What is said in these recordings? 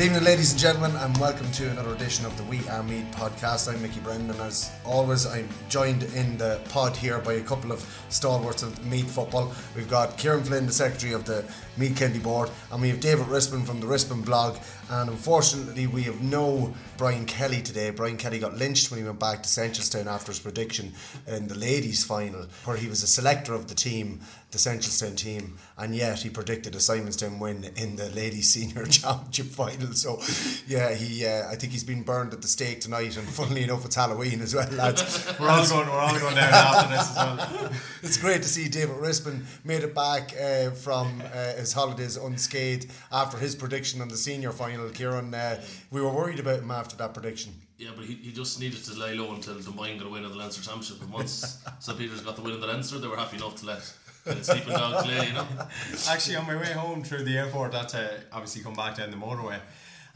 Good evening, ladies and gentlemen, and welcome to another edition of the We Are Meath podcast. I'm Mickey Brendan. As always, I'm joined in the pod here by a couple of stalwarts of Meath football. We've got Kieran Flynn, the secretary of the Meath County Board, and we have David Rispin from the Rispin blog. And unfortunately, we have no Brian Kelly today. Brian Kelly got lynched when he went back to Seneschalstown after his prediction in the ladies' final, where he was a selector of the team, the Central Seneschalstown team, and yet he predicted a Simonstown win in the ladies' senior championship final. So, yeah, he uh, I think he's been burned at the stake tonight, and funnily enough, it's Halloween as well, lads. We're all going. We're all going down after this as well. It's great to see David Rispin made it back uh, from uh, his holidays unscathed after his prediction on the senior final. Kieran, uh, we were worried about him after that prediction. Yeah, but he, he just needed to lay low until Dunboyne got a win of the Leinster Championship. And once St. Peter's got the win of the Leinster, they were happy enough to let the sleeping dog play, you know. Actually, on my way home through the airport, that's uh, obviously come back down the motorway.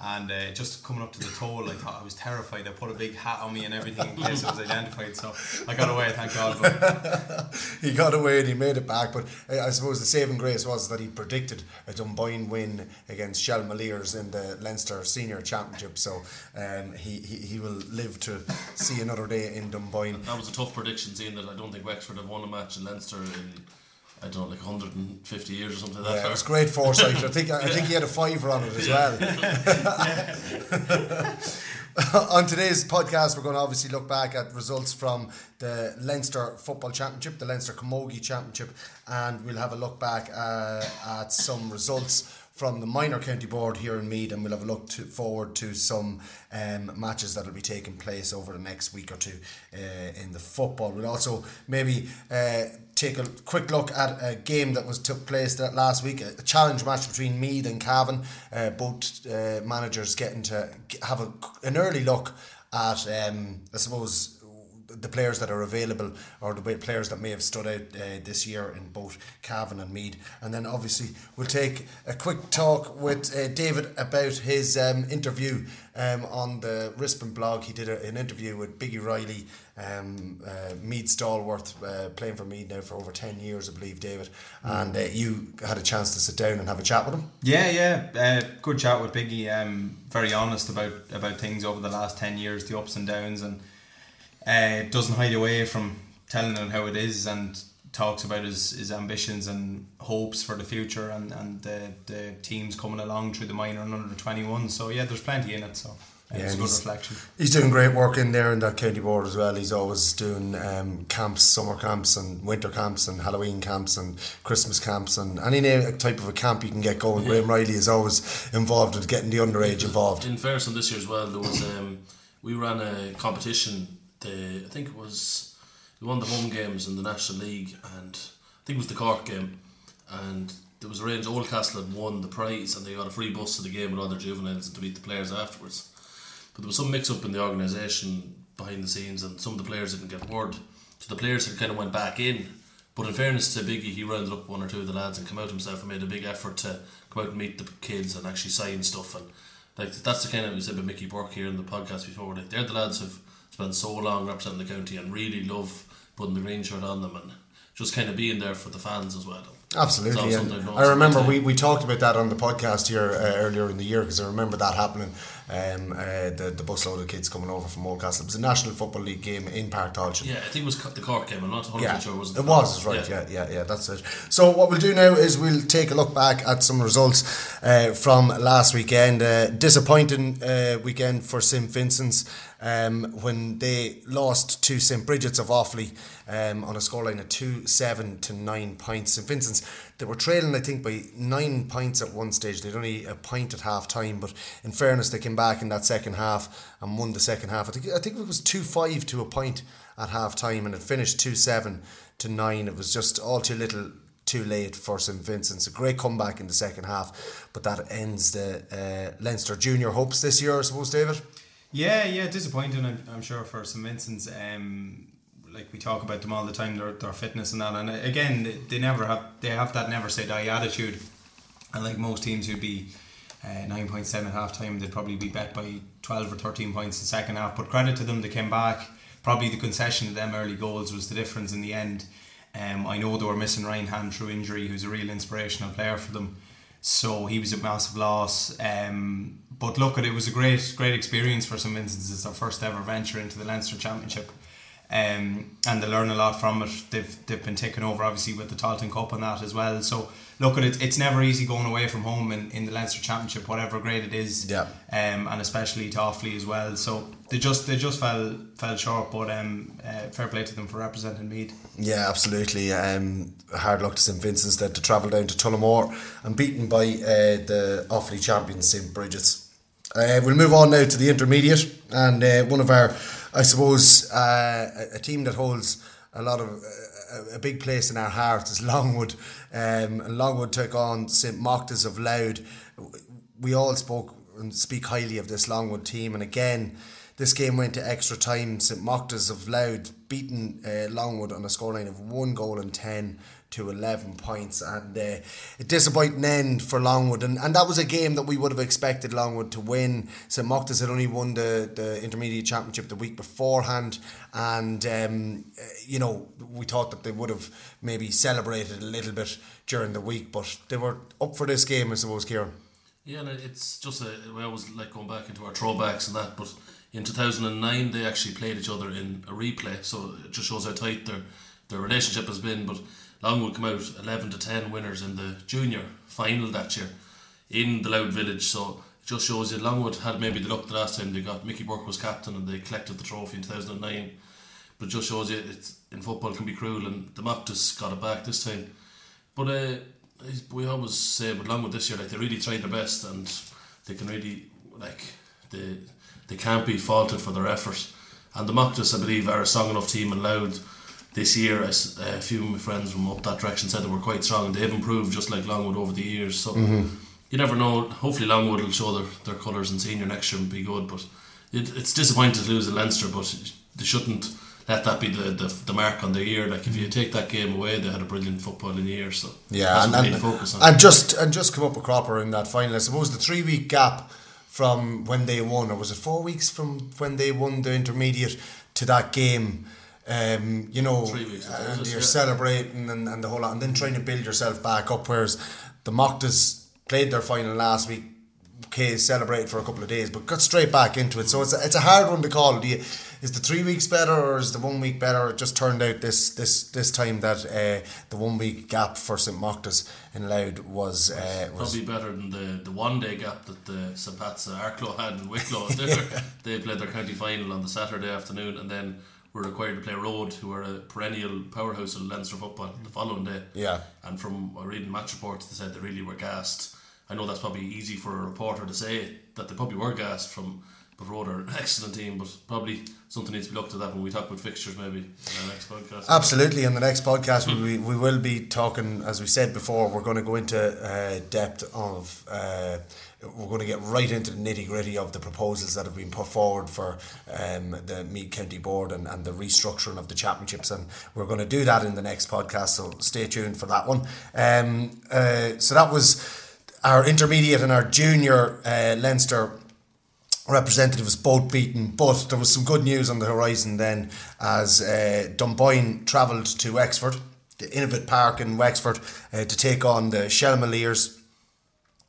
And uh, just coming up to the toll, I thought I was terrified. They put a big hat on me and everything in case I was identified. So I got away, thank God. But he got away and he made it back. But uh, I suppose the saving grace was that he predicted a Dunboyne win against Shelmaliers in the Leinster Senior Championship. So um, he, he, he will live to see another day in Dunboyne. That was a tough prediction, seeing that I don't think Wexford have won a match in Leinster in, I don't know, like 150 years or something like Yeah, that. it was great foresight. I think I think he had a fiver on it as well. on today's podcast, we're going to obviously look back at results from the Leinster Football Championship, the Leinster Camogie Championship, and we'll have a look back uh, at some results from the minor county board here in Meath, and we'll have a look to, forward to some um, matches that will be taking place over the next week or two uh, in the football. We'll also maybe uh, take a quick look at a game that was took place that last week, a challenge match between Meath and Cavan. Uh, both uh, managers getting to have a, an early look at, um, I suppose, the players that are available or the players that may have stood out uh, this year in both Cavan and Meath. And then obviously we'll take a quick talk with uh, David about his um, interview um, on the Rispin blog. He did a, an interview with Biggie Riley, um, uh, Meath stalwart, uh, playing for Meath now for over 10 years, I believe, David. And uh, you had a chance to sit down and have a chat with him. yeah, yeah, uh, good chat with Biggie. Um, very honest about about things over the last ten years, the ups and downs, and uh, doesn't hide away from telling it how it is, and talks about his, his ambitions and hopes for the future, and and the, the teams coming along through the minor and under twenty one. So yeah, there's plenty in it. So. uh, Yeah, it's a good he's- reflection. He's doing great work in there in that county board as well. He's always doing um, camps, summer camps, and winter camps, and Halloween camps, and Christmas camps, and any type of a camp you can get going. Graham Riley is always involved with getting the underage involved. In fairness, on this year as well, there was um, we ran a competition. The I think it was we won the home games in the National League, and I think it was the Cork game, and there was arranged. Oldcastle had won the prize, and they got a free bus to the game with other juveniles and to meet the players afterwards. But there was some mix up in the organisation behind the scenes, and some of the players didn't get word. So the players had kind of went back in. But in fairness to Biggie, he rounded up one or two of the lads and came out himself and made a big effort to come out and meet the kids and actually sign stuff. And like that's the kind of we said with Mickey Burke here in the podcast before. Like they're the lads who've spent so long representing the county and really love putting the green shirt on them and just kind of being there for the fans as well. Absolutely. I've remember we, we talked about that on the podcast here uh, earlier in the year because I remember that happening. Um, uh, the, the busload of kids coming over from Oldcastle. It was a National Football League game in Park. Yeah, I think it was the Cork game. I'm not 100 Yeah, sure. It was it, it was right. Yeah. yeah, yeah, that's it. So what we'll do now is we'll take a look back at some results uh, from last weekend. Uh, disappointing uh, weekend for St Vincent's um, when they lost to St Bridget's of Offaly um, on a scoreline of two seven to nine points. St Vincent's they were trailing, I think, by nine points at one stage. They'd only a point at half time, but in fairness, they came back in that second half and won the second half. I think I think it was two five to a point at half time, and it finished two seven to nine. It was just all too little. Too late for St Vincent's. A great comeback in the second half, but that ends the uh, Leinster junior hopes this year, I suppose, David. Yeah, yeah, disappointing. I'm, I'm sure for St Vincent's. Um, like we talk about them all the time, their, their fitness and that. And uh, again, they, they never have they have that never say die attitude. And like most teams, who'd be uh, nine point seven at half time, they'd probably be bet by twelve or thirteen points in the second half. But credit to them, they came back. Probably the concession of them early goals was the difference in the end. Um, I know they were missing Ryan Hand through injury, who's a real inspirational player for them. So he was a massive loss. Um, but look, at it was a great, great experience for St Vincent's. It's first ever venture into the Leinster Championship, um, and they learn a lot from it. They've they've been taken over obviously with the Talton Cup and that as well. So look, it it's never easy going away from home in, in the Leinster Championship, whatever grade it is. Yeah. Um, and especially to Offaly as well. So they just they just fell fell short, but um, uh, fair play to them for representing Meath. Yeah, absolutely. Um, hard luck to St Vincent's that to travel down to Tullamore and beaten by uh, the Offaly champions St Bridget's. Uh, we'll move on now to the intermediate and uh, one of our, I suppose, uh, a, a team that holds a lot of a big place in our hearts is Longwood. Um, and Longwood took on St Mochtas of Louth. We all spoke and speak highly of this Longwood team, and again. This game went to extra time. St Mochtas of Louth beaten uh, Longwood on a scoreline of one goal and 10 to 11 points. And uh, a disappointing end for Longwood. And, and that was a game that we would have expected Longwood to win. St Mochtas had only won the, the Intermediate Championship the week beforehand. And, um, uh, you know, we thought that they would have maybe celebrated a little bit during the week. But they were up for this game, I suppose, Kieran. Yeah, and it's just a, we always like going back into our throwbacks and that, but in 2009 they actually played each other in a replay, so it just shows how tight their their relationship has been. But Longwood come out 11 to 10 winners in the junior final that year in the Louth Village, so it just shows you Longwood had maybe the luck the last time they got Mickey Burke was captain and they collected the trophy in 2009. But it just shows you it's in football it can be cruel, and the Mochtas got it back this time. But uh, we always say with Longwood this year, like they really tried their best, and they can really like they they can't be faulted for their effort. And the Mochtas, I believe, are a strong enough team and Louth this year. As uh, a few of my friends from up that direction said they were quite strong, and they have improved just like Longwood over the years. So mm-hmm. you never know. Hopefully, Longwood will show their, their colours in senior next year and be good. But it, it's disappointing to lose in Leinster, but they shouldn't let that be the, the, the mark on their year. Like if you take that game away, they had a brilliant footballing year. So Yeah, and, and, and just and just come up a cropper in that final. I suppose the three week gap from when they won, or was it four weeks from when they won the intermediate to that game? Um, you know, Three weeks, and you're Yeah. celebrating and, and the whole lot, and then trying to build yourself back up. Whereas the Mochtas played their final last week. Okay, celebrated for a couple of days, but got straight back into it. So it's a, it's a hard one to call. Do you, is the three weeks better or is the one week better? It just turned out this this this time that uh, the one week gap for St Mochtas in Louth was uh, was Probably better than the, the one day gap that the St Pat's uh, Arklow had in Wicklow. were- they played their county final on the Saturday afternoon and then were required to play Rhode, who are a perennial powerhouse of Leinster football, the following day. Yeah. And from reading match reports, they said they really were gassed. I know that's probably easy for a reporter to say that they probably were gassed from. But Rhode are an excellent team, but probably something needs to be looked at that when we talk about fixtures maybe in our next podcast. Absolutely. In the next podcast, we, we will be talking, as we said before, we're going to go into uh, depth of. Uh, we're going to get right into the nitty gritty of the proposals that have been put forward for um, the Meath County Board and, and the restructuring of the championships, and we're going to do that in the next podcast. So stay tuned for that one. Um, uh, so that was our intermediate and our junior uh, Leinster representatives both beaten, but there was some good news on the horizon then as uh, Dunboyne travelled to Wexford the Innovate Park in Wexford uh, to take on the Shelmaliers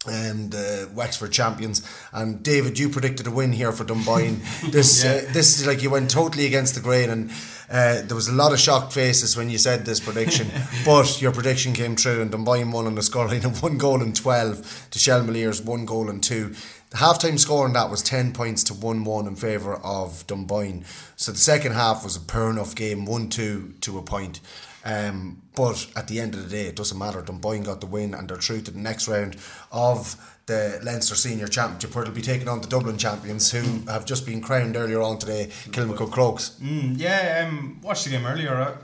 and the Wexford champions. And David, you predicted a win here for Dunboyne. this uh, this is like you went totally against the grain, and uh, there was a lot of shocked faces when you said this prediction. but your prediction came true, and Dunboyne won on the scoreline of one goal and twelve to Shelmaliers one goal and two. The half-time score on that was 10 points to 1-1 in favour of Dunboyne. So the second half was a poor enough game, 1-2 to a point. Um, but at the end of the day, it doesn't matter. Dunboyne got the win and they're through to the next round of the Leinster Senior Championship, where they'll be taking on the Dublin champions, who have just been crowned earlier on today, Kilmacud Crokes. Mm, yeah, um, watched the game earlier. Uh,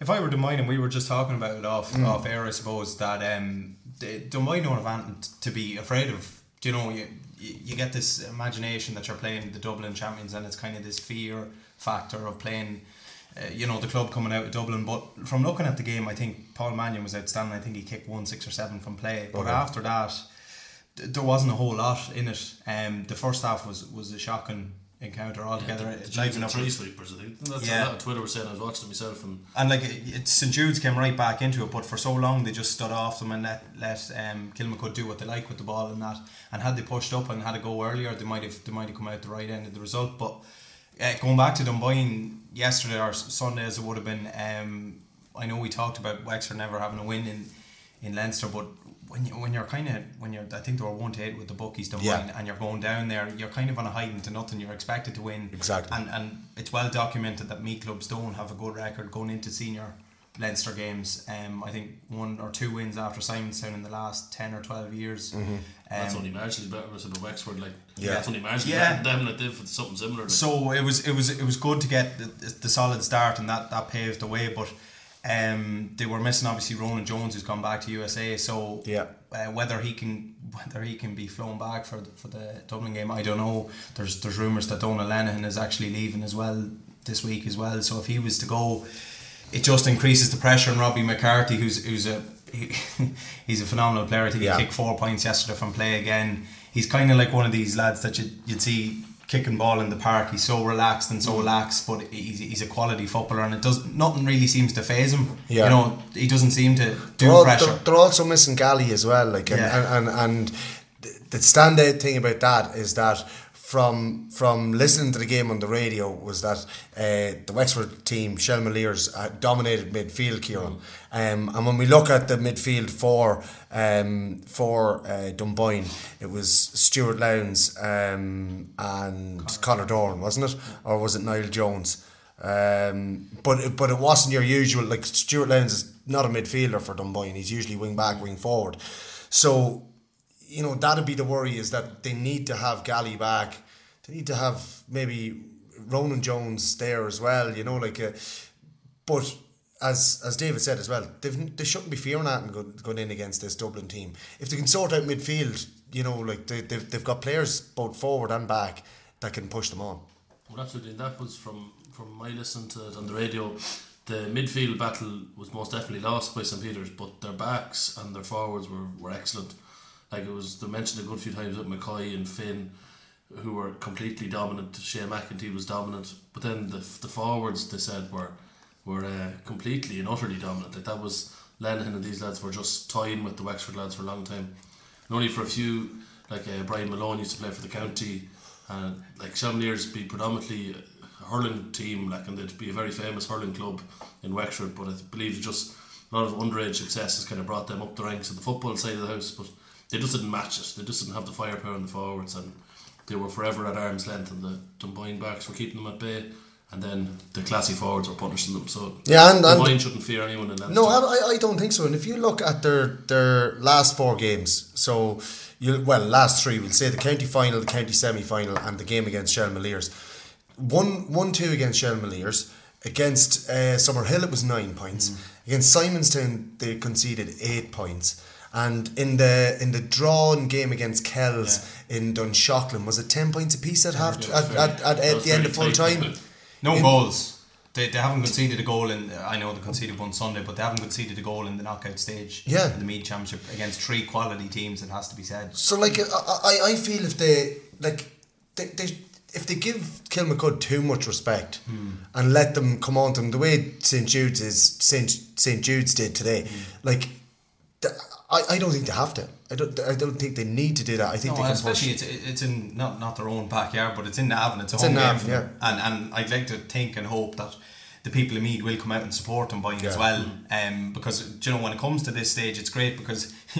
if I were Dunboyne, and we were just talking about it off Mm. off air, I suppose that um, the- Dunboyne don't have anything to be afraid of. Do you know you you get this imagination that you're playing the Dublin champions, and it's kind of this fear factor of playing. Uh, you know the club coming out of Dublin, but from looking at the game, I think Paul Mannion was outstanding. I think he kicked one, six, or seven from play. But Okay. after that, th- there wasn't a whole lot in it. Um, the first half was was a shocking encounter altogether. The It's Giants livening and up- three sweepers, I think. That's Yeah. a lot of Twitter was saying. I was watching it myself, and and like it, it- St Jude's came right back into it, but for so long they just stood off them and let let um, Kilmacud do what they like with the ball and that. And had they pushed up and had a go earlier, they might have they might have come out the right end of the result. But uh, going back to Dunboyne yesterday or Sunday as it would have been, um, I know we talked about Wexford never having a win in in Leinster, but when you when you're kind of when you're I think they were one to eight with the bookies Dunboyne, Yeah. and you're going down there, you're kind of on a hiding to nothing. You're expected to win Exactly. and and it's well documented that Meath clubs don't have a good record going into senior Leinster games. Um, I think one or two wins after Simonstown in the last ten or twelve years. Um, that's only marginally better than the Wexford. Like, Yeah. that's only marginally Yeah. better than them. Like, they've something similar. Like. so it was it was it was good to get the, the solid start and that that paved the way, but. Um, they were missing obviously Ronan Jones, who's gone back to USA. So Yeah. uh, whether he can whether he can be flown back for the, for the Dublin game, I don't know. There's there's rumours that Donald Lenihan is actually leaving as well this week as well. So if he was to go, it just increases the pressure on Robbie McCarthy, who's who's a he, he's a phenomenal player. I think Yeah. he kicked four points yesterday from play again. He's kind of like one of these lads that you, you'd see kicking ball in the park. He's so relaxed and so Mm. relaxed, but he's, he's a quality footballer, and it does nothing really seems to phase him. Yeah. You know, he doesn't seem to do They're, all, pressure. they're, they're also missing Galley as well. Like and, Yeah. and, and, and the- the standout thing about that is that from from listening to the game on the radio was that uh, the Wexford team, Shelmaliers, uh, dominated midfield, Kieran. Um, and when we look at the midfield for um, for uh, Dunboyne, it was Stuart Lowndes um, and Conor Doran, wasn't it? Or was it Niall Jones? Um, but it, but it wasn't your usual like Stuart Lowndes is not a midfielder for Dunboyne. He's usually wing back, wing forward. So you know that'd be the worry is that they need to have Galley back. They need to have maybe Ronan Jones there as well. You know, like, uh, but as as David said as well, they've, they shouldn't be fearing that and go, going in against this Dublin team. If they can sort out midfield, you know, like they, they've they've got players both forward and back that can push them on. Well, absolutely. And that was from from my listen to it on the radio. The midfield battle was most definitely lost by St Peters, but their backs and their forwards were, were excellent. Like it was, they mentioned a good few times with McCoy and Finn, who were completely dominant. Shea McEntee was dominant, but then the the forwards they said were were uh, completely and utterly dominant. Like that was Lenihan and these lads were just toying with the Wexford lads for a long time, and only for a few like uh, Brian Malone used to play for the county, and like Shelmaliers be predominantly a hurling team, like and they'd be a very famous hurling club in Wexford. But I believe just a lot of underage success has kind of brought them up the ranks of the football side of the house, but they just didn't match it. They just didn't have the firepower in the forwards, and they were forever at arm's length, and the Dunboyne backs were keeping them at bay. And then the classy forwards were punishing them. So Yeah, and- and- Dunboyne shouldn't fear anyone in that. No, I, I- don't think so. And if you look at their their last four games, so you well last three, we'll say the county final, the county semi final, and the game against Shelmaliers. One one two against Shelmaliers. Against uh, Summerhill, it was nine points. Against Simonstown, they conceded eight points. And in the in the drawn game against Kells in Dunshaughlin, was it ten points apiece at half Yeah, at, at, at, at the end of full time? No In- goals. They, they haven't conceded a goal in. I know they conceded one Sunday, but they haven't conceded a goal in the knockout stage. Yeah. In the Meath Championship against three quality teams, it has to be said. So like I, I, feel if they like they, they if they give Kilmacud too much respect hmm. and let them come on to them the way St Jude's is St St Jude's did today, hmm. like th- I, I don't think they have to. I don't I don't think they need to do that. I think No, they can especially push. it's it's in not not their own backyard, but it's in Navan. It's a It's home in game Navan, them. and and I'd like to think and hope that the people of Meath will come out and support Dunboyne as well. Um, because you know when it comes to this stage, it's great because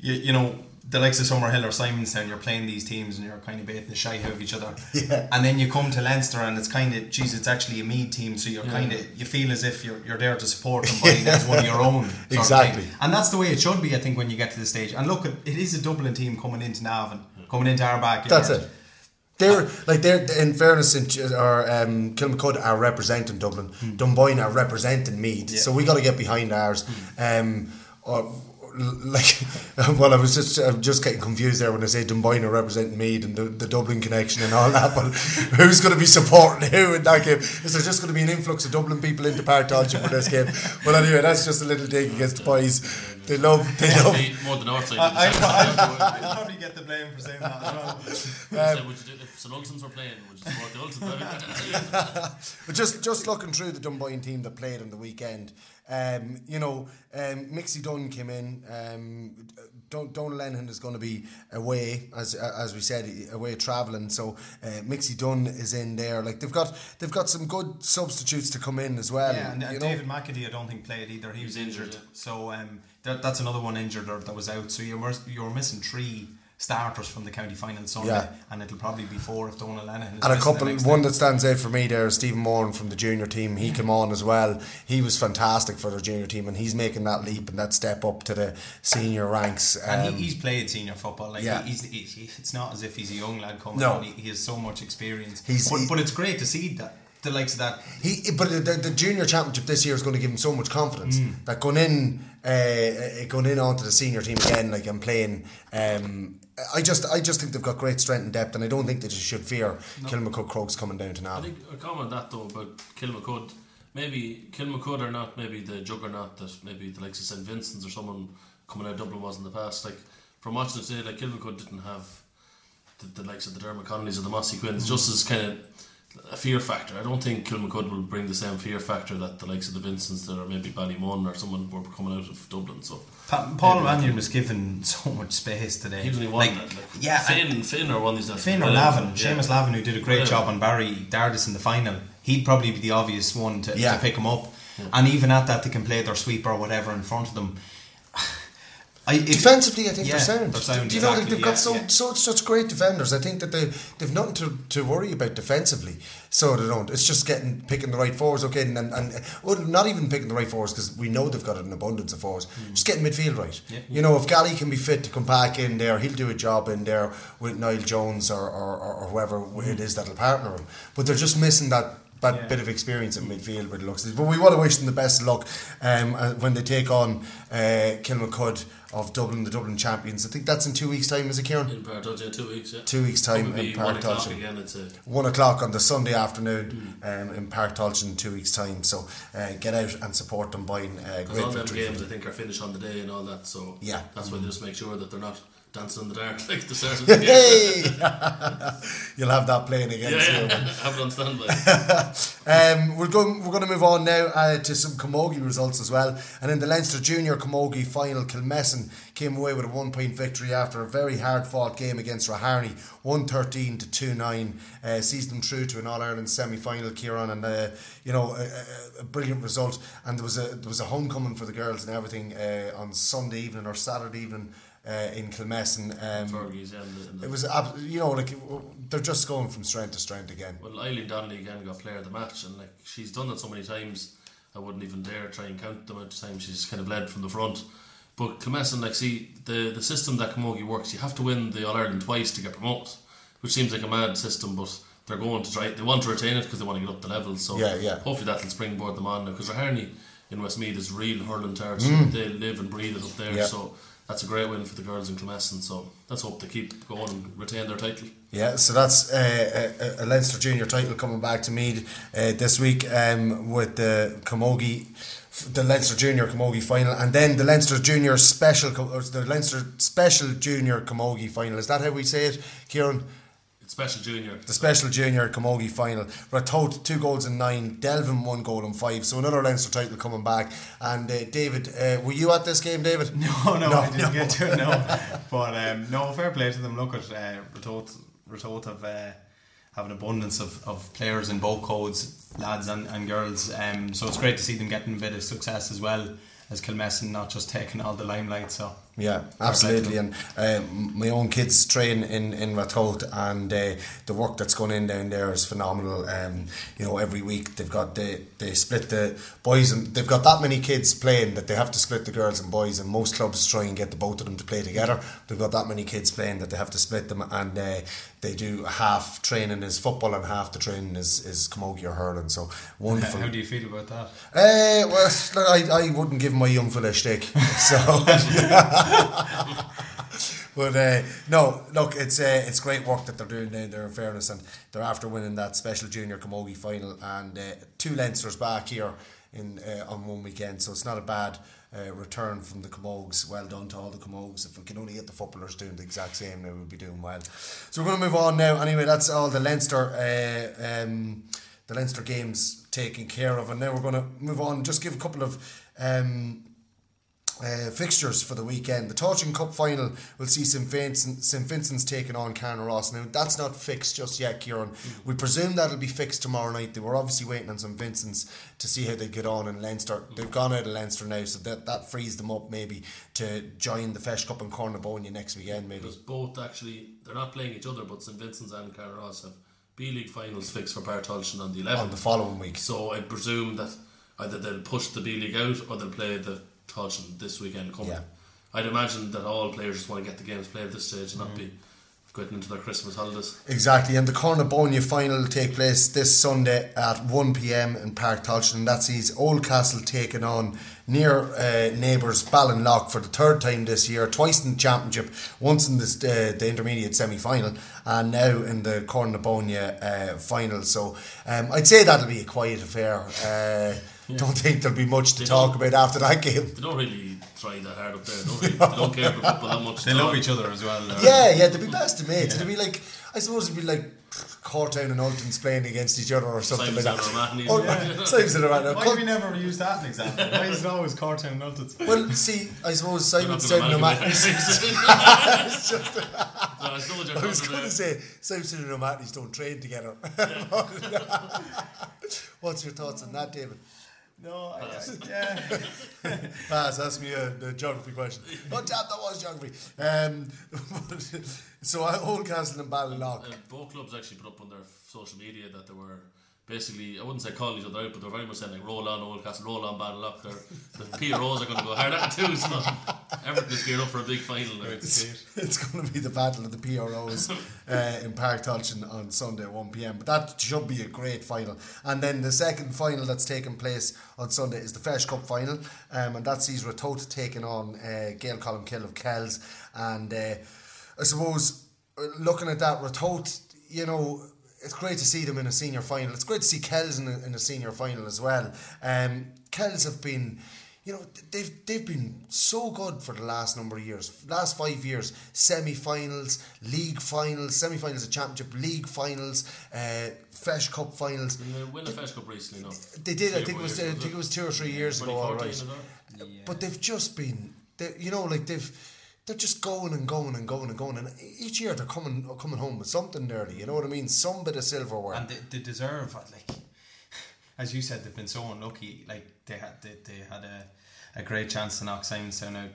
you you know. The likes of Summerhill or Simonstown, you're playing these teams and you're kind of baiting the shy out of each other. Yeah. And then you come to Leinster and it's kind of, geez, it's actually a Meath team, so you're kind of, you feel as if you're, you're there to support Dunboyne as one of your own. sort of. Exactly. And that's the way it should be, I think, when you get to the stage. And look, it it is a Dublin team coming into Navan, coming into our backyard. That's it. They're like they're in fairness, St. Ju- or um, Kilmacud are representing Dublin, Dunboyne are representing Meath, so we got to get behind ours. Um, or like, well, I was just I'm just getting confused there when I say Dunboyne representing Meath and the, the Dublin connection and all that. But who's going to be supporting who in that game? Is there just going to be an influx of Dublin people into Park for this game? Well, anyway, that's just a little dig against the boys. They love, they love. Maybe more than Northside. I, I, would I, I'll probably get the blame for saying that as well. say, would you do, if St Ultans were playing, would you support the Ultans? But just just looking through the Dunboyne team that played on the weekend, um, you know, um, Mixie Dunn came in. Um, Don, Don Lennon is going to be away, as as we said, away travelling. So uh, Mixie Dunn is in there. Like they've got they've got some good substitutes to come in as well. Yeah, and uh, you know? David McAdee, I don't think played either. He was injured, injured, so um, that, that's another one injured or that was out. So you're you're missing three starters from the county final Sunday, Yeah. and it'll probably be four if Donald Lennon. Is And a couple, one that stands out for me there is Stephen Moran from the junior team. He came on as well. He was fantastic for the junior team, and he's making that leap and that step up to the senior ranks. And Um, he, he's played senior football. Like Yeah. he's, he's, it's not as if he's a young lad coming No. on. He, he has so much experience. He's- but, he- but it's great to see that the likes of that. He, but the, the junior championship this year is going to give him so much confidence Mm. that going in, uh, uh, going in onto the senior team again, like I'm playing. Um, I just, I just think they've got great strength and depth, and I don't think they just should fear Kilmacud Crokes coming down to I Navan. think a comment that though about Kilmacud, maybe Kilmacud are not maybe the juggernaut that maybe the likes of St Vincent's or someone coming out of Dublin was in the past. Like from watching it today, like Kilmacud didn't have the, the likes of the Dermot Conleys or the Mossy Quinns, just as kind of a fear factor. I don't think Kilmacud will bring the same fear factor that the likes of the Vincents that are maybe Ballymun or someone were coming out of Dublin. So Pa- Paul Mannion was given so much space today. He was only one. Like, like, yeah, Finn, and, Finn or one of these. Finn or Lavin, yeah. Seamus Lavin, who did a great Whatever. job on Barry Dardis in the final, he'd probably be the obvious one to, Yeah. to pick him up. And even at that, they can play their sweeper or whatever in front of them. I, Defensively, I think Yeah, they're sound. they're sound, Do you know they've got yeah, so, yeah. so such great defenders? I think that they they've nothing to, to worry about defensively. So they don't. It's just getting picking the right forwards. Okay, and and, and well, not even picking the right forwards because we know they've got an abundance of forwards. Just getting midfield right. You know, if Gally can be fit to come back in there, he'll do a job in there with Niall Jones or or, or, whoever it is that'll partner him. But they're just missing that. That Yeah. bit of experience in midfield with looks, but we want to wish them the best of luck um, uh, when they take on uh, Kilmacud of Dublin, the Dublin champions. I think that's in two weeks' time, is it, Kieran? In Partridge, yeah, two weeks, yeah. Two weeks' time in one Park Tolchin. again. It's a One o'clock on the Sunday afternoon um, in Park Tolchin in two weeks' time. So uh, get out and support Dunboyne uh, great all them games, I think, are finished on the day and all that. So Yeah. that's why they just make sure that they're not dancing in the dark like the start of the game. You'll have that playing again yeah, soon. yeah. have it on standby. Um, we're going. We're going to move on now uh, to some Camogie results as well. And in the Leinster Junior Camogie final, Kilmessan came away with a one-point victory after a very hard-fought game against Raharney, one thirteen to two nine. Uh, sees them through to an All Ireland semi-final, Kieran, and uh, you know a, a, a brilliant result. And there was a there was a homecoming for the girls and everything uh, on Sunday evening or Saturday evening. Uh, in Kilmessan, um, Fergie's, and the- it was ab- you know like they're just going from strength to strength again. Well, Eileen Donnelly again got player of the match, and like she's done that so many times, I wouldn't even dare try and count the amount of times she's kind of led from the front. But Kilmessan, like, see the the system that Camogie works, you have to win the All Ireland twice to get promoted, which seems like a mad system, but they're going to try. They want to retain it because they want to get up the level. So Yeah, yeah. hopefully that'll springboard them on now. Because Raharney in Westmeath is real hurling territory. They live and breathe it up there. Mm. Yeah. So. That's a great win for the girls in Kilmessan, so let's hope they keep going and retain their title. Yeah, so that's uh, a, a Leinster Junior title coming back to Mead uh, this week um, with the Camogie, the Leinster Junior Camogie final, and then the Leinster Junior Special, or the Leinster Special Junior Camogie final. Is that how we say it, Kieran? It's special junior. the special junior Camogie final. Ratoath two goals and nine, Delvin one goal and five. So another Leinster title coming back. And uh, David, uh, were you at this game, David? No, no, No, I didn't no. get to it. No, but um, no, fair play to them. Look at uh, Ratoath. Ratoath have uh, have an abundance of, of players in both codes, lads and, and girls. Um, so it's great to see them getting a bit of success as well as Kilmessan not just taking all the limelight. So Yeah, absolutely. And um, my own kids train in in Ratoath, and uh, the work that's going in down there is phenomenal. Um, you know, every week they've got they they split the boys and they've got that many kids playing that they have to split the girls and boys. And most clubs try and get the both of them to play together. They've got that many kids playing that they have to split them, and uh, they do half training is football and half the training is is camogie or hurling. So wonderful. how do you feel about that? Uh, well, I, I wouldn't give my young fella a stick. So, but uh, no, look, it's uh, it's great work that they're doing down there. In fairness, and they're after winning that special junior camogie final, and uh, two Leinsters back here in uh, on one weekend. So it's not a bad. Uh, return from the Camogues. Well done to all the Camogues. If we can only get the footballers doing the exact same, they we'll be doing well. So we're going to move on now. Anyway, that's all the Leinster. Uh, um, the Leinster games taken care of, and now we're going to move on. Just give a couple of um, uh, fixtures for the weekend. The Torching Cup final will see St Vincent, St Vincent's taking on Carnaross. Now that's not fixed just yet, Kieran. We presume that'll be fixed tomorrow night. They were obviously waiting on St Vincent's to see how they get on in Leinster. They've gone out of Leinster now, so that that frees them up maybe to join the Feis Cup in Cornabonia next weekend, maybe. Because both actually, they're not playing each other, but St Vincent's and Carros have B League finals fixed for Bartolshan on the 11th. On the following week. So I presume that either they'll push the B League out or they'll play the Tolshan this weekend coming. Yeah. I'd imagine that all players just want to get the games played at this stage and not be getting into their Christmas holidays. Exactly, and the Cornabonia final will take place this Sunday at 1 pm in Park Tolchin, and that sees Oldcastle taking on near uh, neighbours Ballinlough for the third time this year, twice in the championship, once in this, uh, the intermediate semi final, and now in the Cornabonia uh, final. So um, I'd say that'll be a quiet affair. Uh, Don't think there'll be much to They talk about after that game. They don't really try that hard up there. They don't, really, they don't care about football that much. They love each other as well. though. Yeah, yeah, they'd be best of mates. It'd be like, I suppose it'd be like Cortown and Ultons playing against each other or something Simons like that. O'Mahony. Oh, Yeah. Simons and O'Mahony. Why have we never used that example? Why is it always Cortown and Ultons? Well, see, I suppose They're not Simon gonna said no amalgamate matter. these things. No, I suppose you're I was going to say Simpson and O'Mahony's don't train together. What's your thoughts on that, David? No, I, yeah. Pass, ask me a, a geography question. Oh, damn, that was geography. Um, so, I Oldcastle and Ballinlough. Uh, both clubs actually put up on their social media that they were basically, I wouldn't say calling each other out, but they're very much saying like roll on Oldcastle, roll on Ballinlough. They're, the PROs are going to go hard at too, so Everton is geared up for a big final. now. It's going to be the battle of the PROs uh, in Park Tolchin on Sunday at 1 pm. But that should be a great final. And then the second final that's taking place on Sunday is the Feis Cup final, um, and that sees Ratoath taking on uh, Gaeil Colmcille of Kells. And uh, I suppose uh, looking at that, Ratoath, you know. It's great to see them in a senior final. It's great to see Kells in a, in a senior final as well. Um, Kells have been you know they've they've been so good for the last number of years last five years semi-finals league finals semi-finals of championship league finals uh, Feis Cup finals Didn't they win a Feis Cup recently, no? they did I Three think it was years uh, I think it was two or three years ago All right. 2014 right as well? but they've just been they, you know like they've they're just going and going and going and going and each year they're coming coming home with something nearly you know what I mean? Some bit of silverware. And they, they deserve like as you said they've been so unlucky like they had they, they had a, a great chance to knock Simonstown out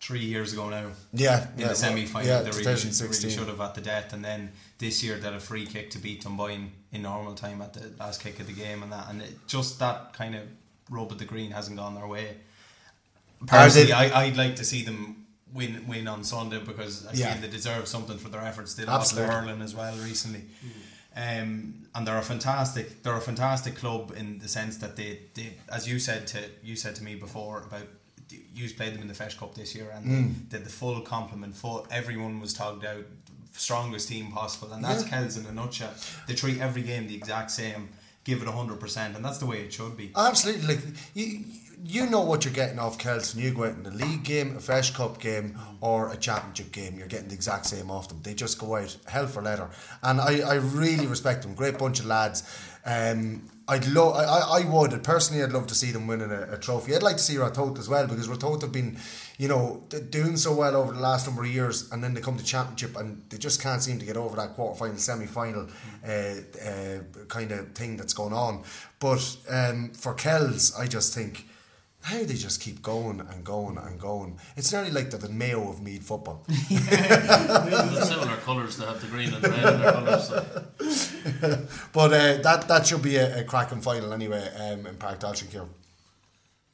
three years ago now. Yeah, in yeah, the semi final yeah, they really, 2016. really should have at the death and then this year they had a free kick to beat Dunboyne in normal time at the last kick of the game and that and it, just that kind of rub of the green hasn't gone their way. Personally I, I'd like to see them win win on Sunday because I Yeah. feel they deserve something for their efforts they lost to hurling as well recently um, and they're a fantastic they're a fantastic club in the sense that they, they as you said to you said to me before about you played them in the Feis Cup this year and Mm. they did the full complement full everyone was togged out strongest team possible and that's Yeah. Kells in a nutshell they treat every game the exact same give it hundred percent, and that's the way it should be. Absolutely, like you, you know what you're getting off Kells when you go out in a league game, a Feis Cup game, or a championship game. You're getting the exact same off them. They just go out hell for leather, and I, I really respect them. Great bunch of lads. Um, I'd love, I, I would personally, I'd love to see them winning a, a trophy. I'd like to see Ratoath as well because Ratoath have been, you know, doing so well over the last number of years, and then they come to championship and they just can't seem to get over that quarter final, semi final uh, uh, kind of thing that's going on. But um, for Kells, I just think how they just keep going and going and going. It's nearly like they're the Mayo of Meath football. They're similar colours. They have the green and red in their colours. So. but uh, that that should be a, a cracking final anyway um, in Park Dalshin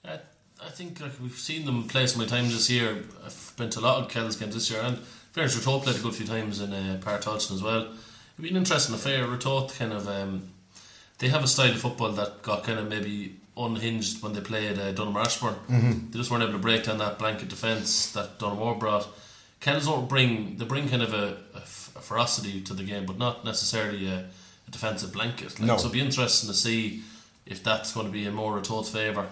I, I think like we've seen them play so many times this year. I've been to a lot of Kells games this year, and fairness Ratoath played a good few times in uh, Partolchin as well. It'd be an interesting affair. Ratoath kind of um, they have a style of football that got kind of maybe unhinged when they played uh, Donaghmore Ashbourne. Mhm. They just weren't able to break down that blanket defence that Donaghmore brought. Kells don't bring they bring kind of a, a f- a ferocity to the game, but not necessarily a, a defensive blanket. Like, No. So it'd be interesting to see if that's going to be a more Ratoath's favour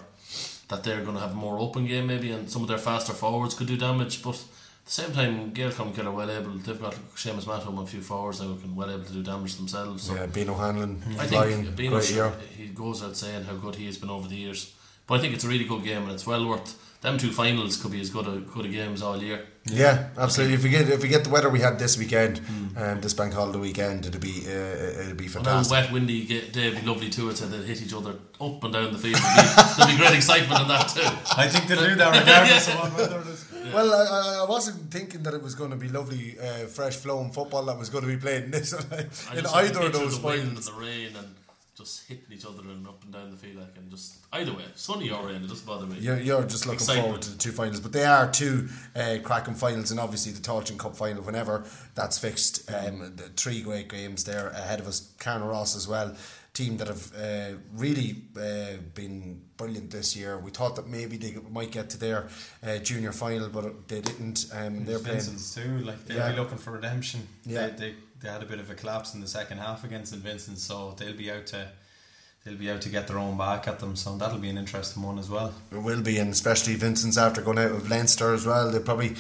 that they're going to have a more open game maybe and some of their faster forwards could do damage but the same time Gael Kill are well able they've got Seamus Matto and a few forwards now who can well able to do damage themselves so Yeah, Beano Hanlon I flying, think Beano great year. he goes out saying how good he has been over the years but I think it's a really good game and it's well worth them two finals could be as good a, good a games all year Yeah, absolutely. If we get if we get the weather we had this weekend, um, this bank holiday weekend, it'd be uh, it'd be fantastic. a fantastic. wet, windy day, it'd be lovely too. It's they'd hit each other up and down the field. There'd be, there'd be great excitement in that too. I think they'll do that regardless of what weather it is. Well, I, I- wasn't thinking that it was going to be lovely, uh, fresh flowing football that was going to be played in this in either of those the wind finals. and the rain and just hitting each other and up and down the field like and just either way, sunny or rain, it doesn't bother me. You're, you're just looking Excitement. forward to the two finals, but they are two uh, cracking finals, and obviously the Tolchin Cup final, whenever that's fixed, um, the three great games there ahead of us. Carnaross as well, team that have uh, really uh, been brilliant this year. We thought that maybe they might get to their uh, junior final, but they didn't. Um, they're playing. Vincent's too. Like they'll Yeah. be looking for redemption. Yeah. They, they they had a bit of a collapse in the second half against St Vincent, so they'll be out to they'll be out to get their own back at them. So that'll be an interesting one as well. It will be, and especially Vincent's after going out with Leinster as well. They probably,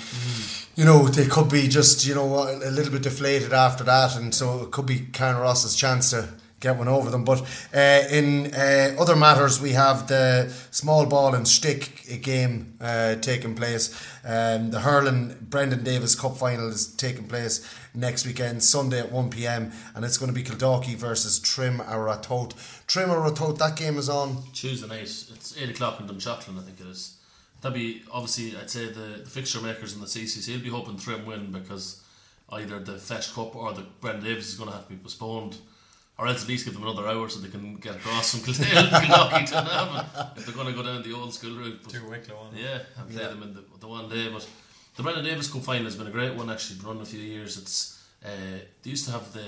you know, they could be just you know a, a little bit deflated after that, and so it could be Carnaross's chance to get one over them. But uh, in uh, other matters, we have the small ball and stick game uh, taking place. Um, the hurling Brendan Davis Cup final is taking place next weekend, Sunday at one pm, and it's going to be Kildalkey versus Trim or Ratoath. Trim or Ratoath, that game is on. Tuesday night, it's eight o'clock in Dunshaughlin, I think it is. That'd be obviously, I'd say the, the fixture makers in the CCC will be hoping Trim win because either the Feis Cup or the Brendan Davis is going to have to be postponed, or else at least give them another hour so they can get across from Kildare to Navan if they're going to go down the old school route. But, Two Wicklow on. Yeah, and play Yeah. them in the, the one day. But the Brendan Davis Cup final has been a great one. Actually, been running a few years. It's uh, they used to have the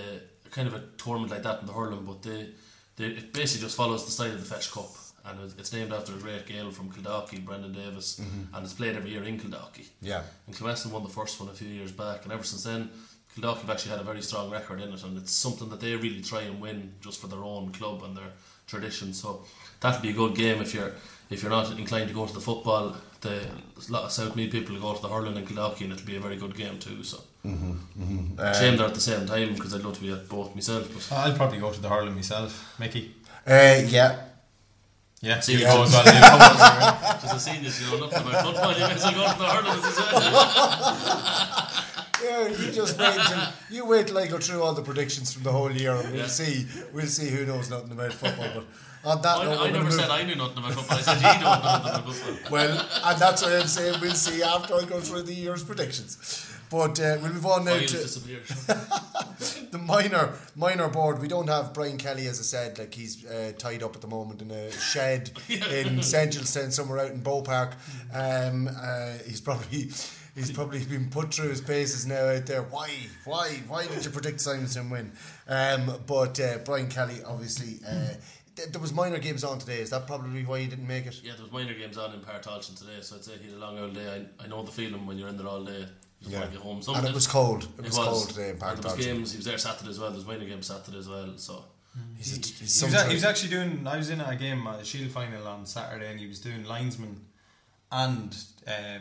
kind of a tournament like that in the hurling, but they, they it basically just follows the style of the Feis Cup, and it's named after a great Gael from Kildalkey, Brendan Davis, and it's played every year in Kildalkey. Yeah. And Kilweston won the first one a few years back, and ever since then, Kildalkey have actually had a very strong record in it, and it's something that they really try and win just for their own club and their tradition. So that'll be a good game if you're if you're not inclined to go to the football. The a lot of South Meath people will go to the hurling in Kildalkey, and it'll be a very good game too. So mm-hmm, mm-hmm. shame uh, they're at the same time because I'd love to be at both myself. But I'll probably go to the hurling myself, Mickey. Uh, yeah, Yeah, See, you yeah. go as well. you come as well. as a senior, you know nothing about football. You may as well go to the hurling as well. Yeah, you just wait till you wait till I go through all the predictions from the whole year, and we'll Yeah. see we'll see who knows nothing about football. But on that note, I, I we're never said I knew nothing about football. I said you know nothing about football. well, and that's what I'm saying. We'll see after I go through the year's predictions. But uh, we'll move on now to the minor minor board. We don't have Brian Kelly, as I said, like he's uh, tied up at the moment in a shed in Seneschalstown, somewhere out in Bow Park. Um, uh, he's probably. He's probably been put through his paces now out there. Why? Why? Why did you predict Simonson win? Um, but uh, Brian Kelly, obviously, uh, th- there was minor games on today. Is that probably why you didn't make it? Yeah, there was minor games on in Partolchin today, so I'd say he had a long old day. I, I know the feeling when you're in there all day. You Yeah. want to get home. And it was cold. It was was. cold today in And Park There was games. He was there Saturday as well. There was minor games Saturday as well. So He's, a, he's He was, a- he was actually doing. I was in a game, a Shield final on Saturday, and he was doing linesman and uh,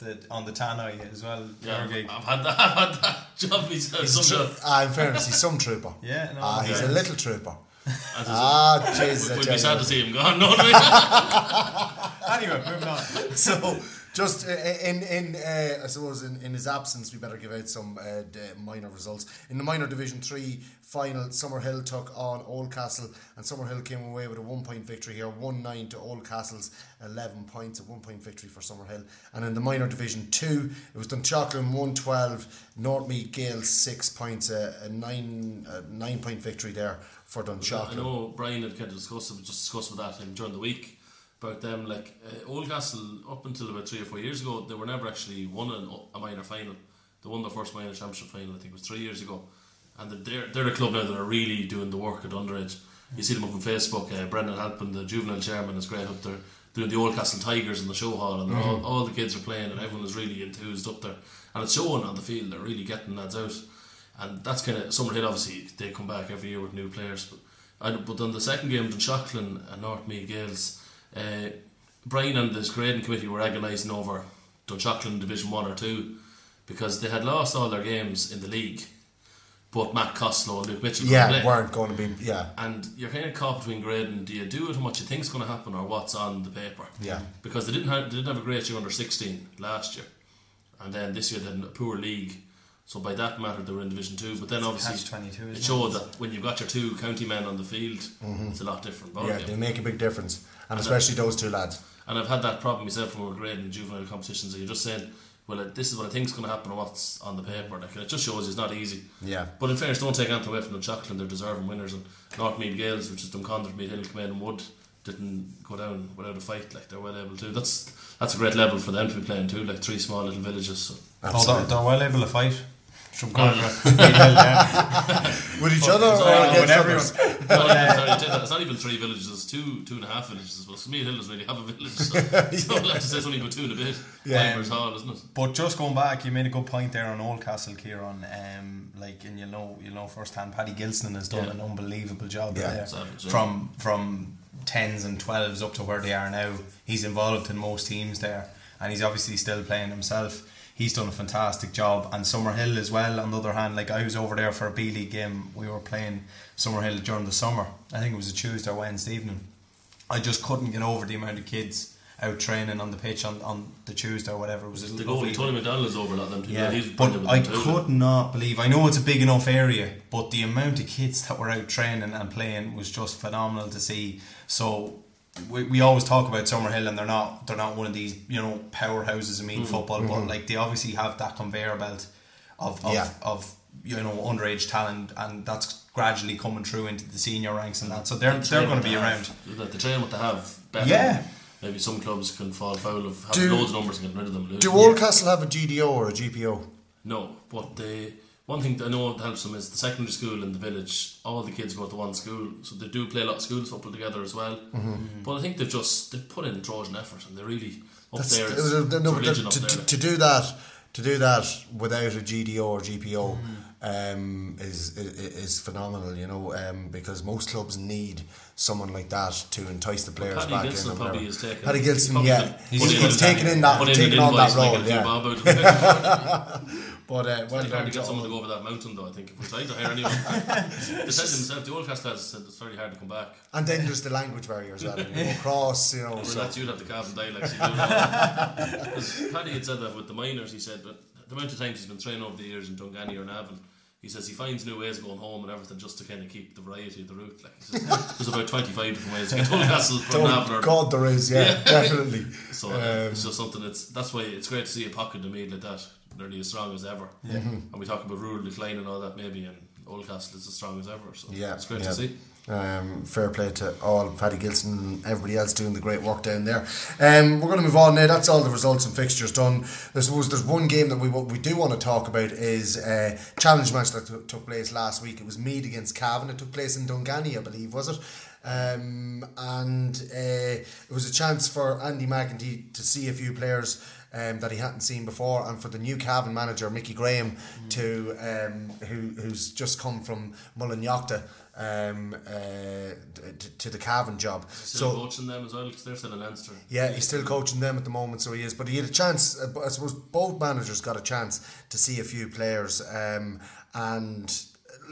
the on the Tannoy as well. Yeah, Jörg. I've had that. I've had that job. He's, uh, he's a some tro- job. ah, in fairness, he's some trooper. Yeah, no, ah, he's yeah. a little trooper. And there's Ah, Jesus. We'd be sad to see him gone. No, I Anyway, moving on. so just uh, in in uh, I suppose in, in his absence we better give out some uh, minor results. In the minor division 3 final Summerhill took on Oldcastle and Summerhill came away with a one point victory here 1-9 to Oldcastle's 11 points a one point victory for Summerhill and in the minor division 2 it was Dunshaughlin 112 Northmead Gales 6 points a, a 9 a 9 point victory there for I Dunshaughlin know Brian had kind of discussed just discussed with that him during the week about them. Like uh, Oldcastle, up until about three or four years ago, they were never actually won an, a minor final. They won the first minor championship final, I think it was three years ago. And they're they're a club now that are really doing the work at underage. You see them up on Facebook. Uh, Brendan Halpin, the juvenile chairman, is great up there doing the Oldcastle Tigers in the show hall, and they're all, all the kids are playing, and everyone is really enthused up there, and it's showing on the field. They're really getting lads out, and that's kind of Summerhill. Obviously, they come back every year with new players, but I, but on the second game, in Dunshaughlin and North Meath Gaels, uh, Brian and his grading committee were agonising over Dunshaughlin Division One or Two because they had lost all their games in the league, but Matt Costello and Luke Mitchell yeah play. weren't going to be yeah And you're kind of caught between grading. Do you do it and what you think's going to happen, or what's on the paper? Yeah. Because they didn't have they didn't have a great year under 16 last year, and then this year they had a poor league. So by that matter, they were in Division Two. But then obviously catch-22, isn't it it? showed that when you've got your two county men on the field, it's a lot different. Mm-hmm. yeah ballgame. they make a big difference and especially those two lads And I've had that problem myself when we're grading in juvenile competitions. That you're just saying, well, this is what I think's going to happen, and what's on the paper. Like, and it just shows it's not easy. Yeah. But in fairness, don't take anything away from the Chocolate. They're deserving winners. And North Meath Gaels, which is Drumconrath, Meath Hill, came in and Wood didn't go down without a fight. Like they're well able to. That's that's a great level for them to be playing too. Like three small little villages. So. Oh, they're, they're well able to fight. From Contra. yeah. with each other It's or all- against with everyone. others? It's not, even, sorry, I tell you that, it's not even three villages. It's two, two and a half villages. Well, Meath Hill doesn't really have a village, so, so we'll have to say it's only about two and a bit. Yeah. Climbers Hall, isn't it? But just going back, you made a good point there on Oldcastle, Kieran. Um, like, and you know, you know firsthand, Paddy Gilson has done Yeah. an unbelievable job Yeah. there. Savage, yeah. From from tens and twelves up to where they are now. He's involved in most teams there, and he's obviously still playing himself. He's done a fantastic job, and Summerhill as well. On the other hand, like I was over there for a B League game. We were playing Summerhill during the summer. I think it was a Tuesday or Wednesday evening. I just couldn't get over the amount of kids out training on the pitch on, on the Tuesday or whatever. It was The goalie, Tony McDonald, is over a lot of them too. yeah, but I them too. could not believe. I know it's a big enough area, but the amount of kids that were out training and playing was just phenomenal to see. So we, we always talk about Summerhill, and they're not they're not one of these you know powerhouses in Meath Mm-hmm. football, but like they obviously have that conveyor belt of of, Yeah. of you know underage talent, and that's gradually coming through into the senior ranks and that. So they're they're going to be around. The train what they have. Better. Yeah. Maybe some clubs can fall foul of having Do- loads of numbers and getting rid of them. Do Oldcastle have a GDO or a GPO? No, but the one thing that I know that helps them is the secondary school in the village. All the kids go to one school, so they do play a lot of school football together as well. Mm-hmm. But I think they've just they've put in Trojan effort, and they really up That's, there. uh, It's, no, religion to, up to, there. to do that to do that without a GDO or GPO um, is, is is phenomenal, you know, um, because most clubs need someone like that to entice the players Paddy back Gilson in. probably whatever. is taking. Paddy Gilson, yeah, he's, putting he's in- in that, an on that role, making a few yeah. bob out of it. But uh, well It's hard done to to get someone to go over that mountain, though. I think if we tried to hire anyone, they said themselves. The old cast lads said it's very hard to come back. And then there's the language barrier as well. You go across, you know. Or So. that's you'd have the Cavan dialects. do that. Because Paddy had said that with the miners. He said, but the amount of times he's been training over the years in Dunganny or Navan, he says he finds new ways of going home and everything just to kind of keep the variety of the route. Like he says, there's about 25 different ways to get to Oldcastle from Navan. Oh, Or, God, there is, yeah, Yeah. definitely. so uh, Um, it's just something that's that's why it's great to see a pocket of Meath like that, nearly as strong as ever. And we talk about rural decline and all that maybe, and Oldcastle is as strong as ever. So Yeah, it's great yeah. to see. Um, fair play to all Paddy Gilson and everybody else doing the great work down there. Um, we're going to move on now. That's all the results and fixtures done. I suppose there's one game that we wa- we do want to talk about is a challenge match that t- took place last week. It was Meath against Cavan. It took place in Dunganny, I believe, was it? Um, and uh, it was a chance for Andy McEntee to see a few players um, that he hadn't seen before, and for the new Cavan manager Mickey Graham to um, who who's just come from Mullinalaghta um, uh, t- to the Cavan job. Still so coaching them as well because they're still in Leinster. yeah, he's still coaching them at the moment, so he is. But he had a chance. uh, I suppose both managers got a chance to see a few players. Um, and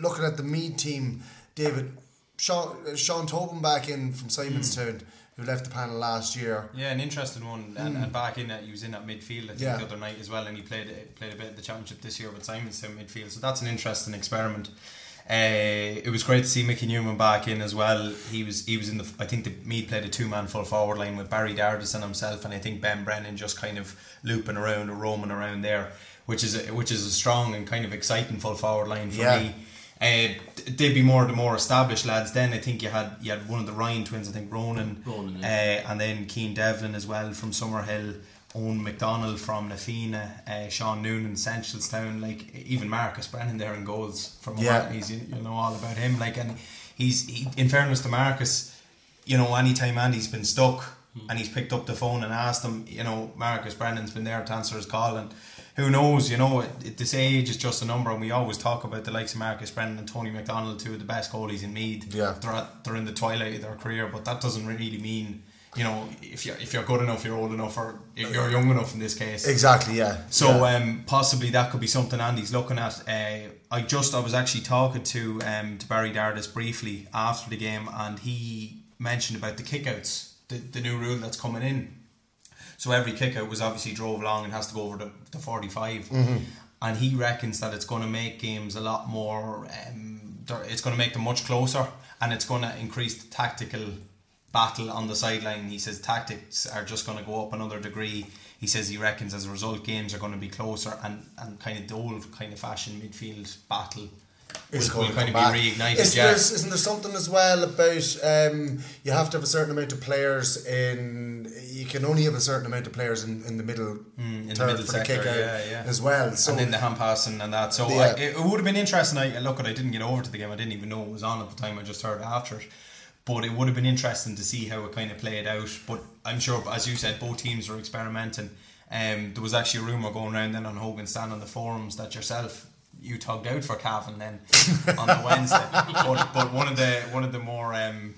looking at the Meath team, David, Sean, uh, Sean Tobin back in from Simonstown, who left the panel last year. Yeah, an interesting one, and, and back in that he was in that midfield I think Yeah. the other night as well, and he played played a bit of the championship this year with Simonstown midfield. So that's an interesting experiment. Uh, it was great to see Mickey Newman back in as well. He was he was in the I think the Meath played a two man full forward line with Barry Dardis and himself, and I think Ben Brennan just kind of looping around or roaming around there, which is a, which is a strong and kind of exciting full forward line for Yeah. me. Uh, they'd be more the more established lads. Then I think you had you had one of the Ryan twins. I think Ronan, Ronan, uh, and then Keen Devlin as well from Summerhill. Owen McDonald from Na Fianna, uh, Sean Noonan, Seneschalstown, like even Marcus Brennan there in goals from Yeah. he's you, you know all about him. Like and he's he, in fairness to Marcus, you know anytime Andy's been stuck and he's picked up the phone and asked him, you know Marcus Brennan's been there to answer his call and who knows, you know, at, at this age is just a number, and we always talk about the likes of Marcus Brennan and Tony McDonald, two of the best goalies in Meath. Yeah. they're at, they're in the twilight of their career, but that doesn't really mean, you know, if you're if you're good enough, you're old enough, or you're young enough in this case. Exactly, yeah. So yeah. um, possibly that could be something Andy's looking at. Uh, I just I was actually talking to um, to Barry Dardis briefly after the game, and he mentioned about the kickouts, the the new rule that's coming in. So every kickout was obviously drove long and has to go over the, the 45. And he reckons that it's going to make games a lot more, um, it's going to make them much closer and it's going to increase the tactical battle on the sideline. He says tactics are just going to go up another degree. He says he reckons as a result games are going to be closer and, and kind of the old kind of fashion midfield battle Will, going will to kind of come be reignited. Is yeah. there, isn't there something as well about um, you have to have a certain amount of players in? You can only have a certain amount of players in, in the middle Mm, in the middle for sector, the kick out yeah, yeah. as well. So and then the hand passing and that. So Yeah. I, it, it would have been interesting. I look, I didn't get over to the game. I didn't even know it was on at the time. I just heard after it. But it would have been interesting to see how it kind of played out. But I'm sure, as you said, both teams were experimenting. Um, there was actually a rumor going around then on Hogan Stand on the forums that yourself you tugged out for Cavan then on the Wednesday. but, but one of the one of the more um,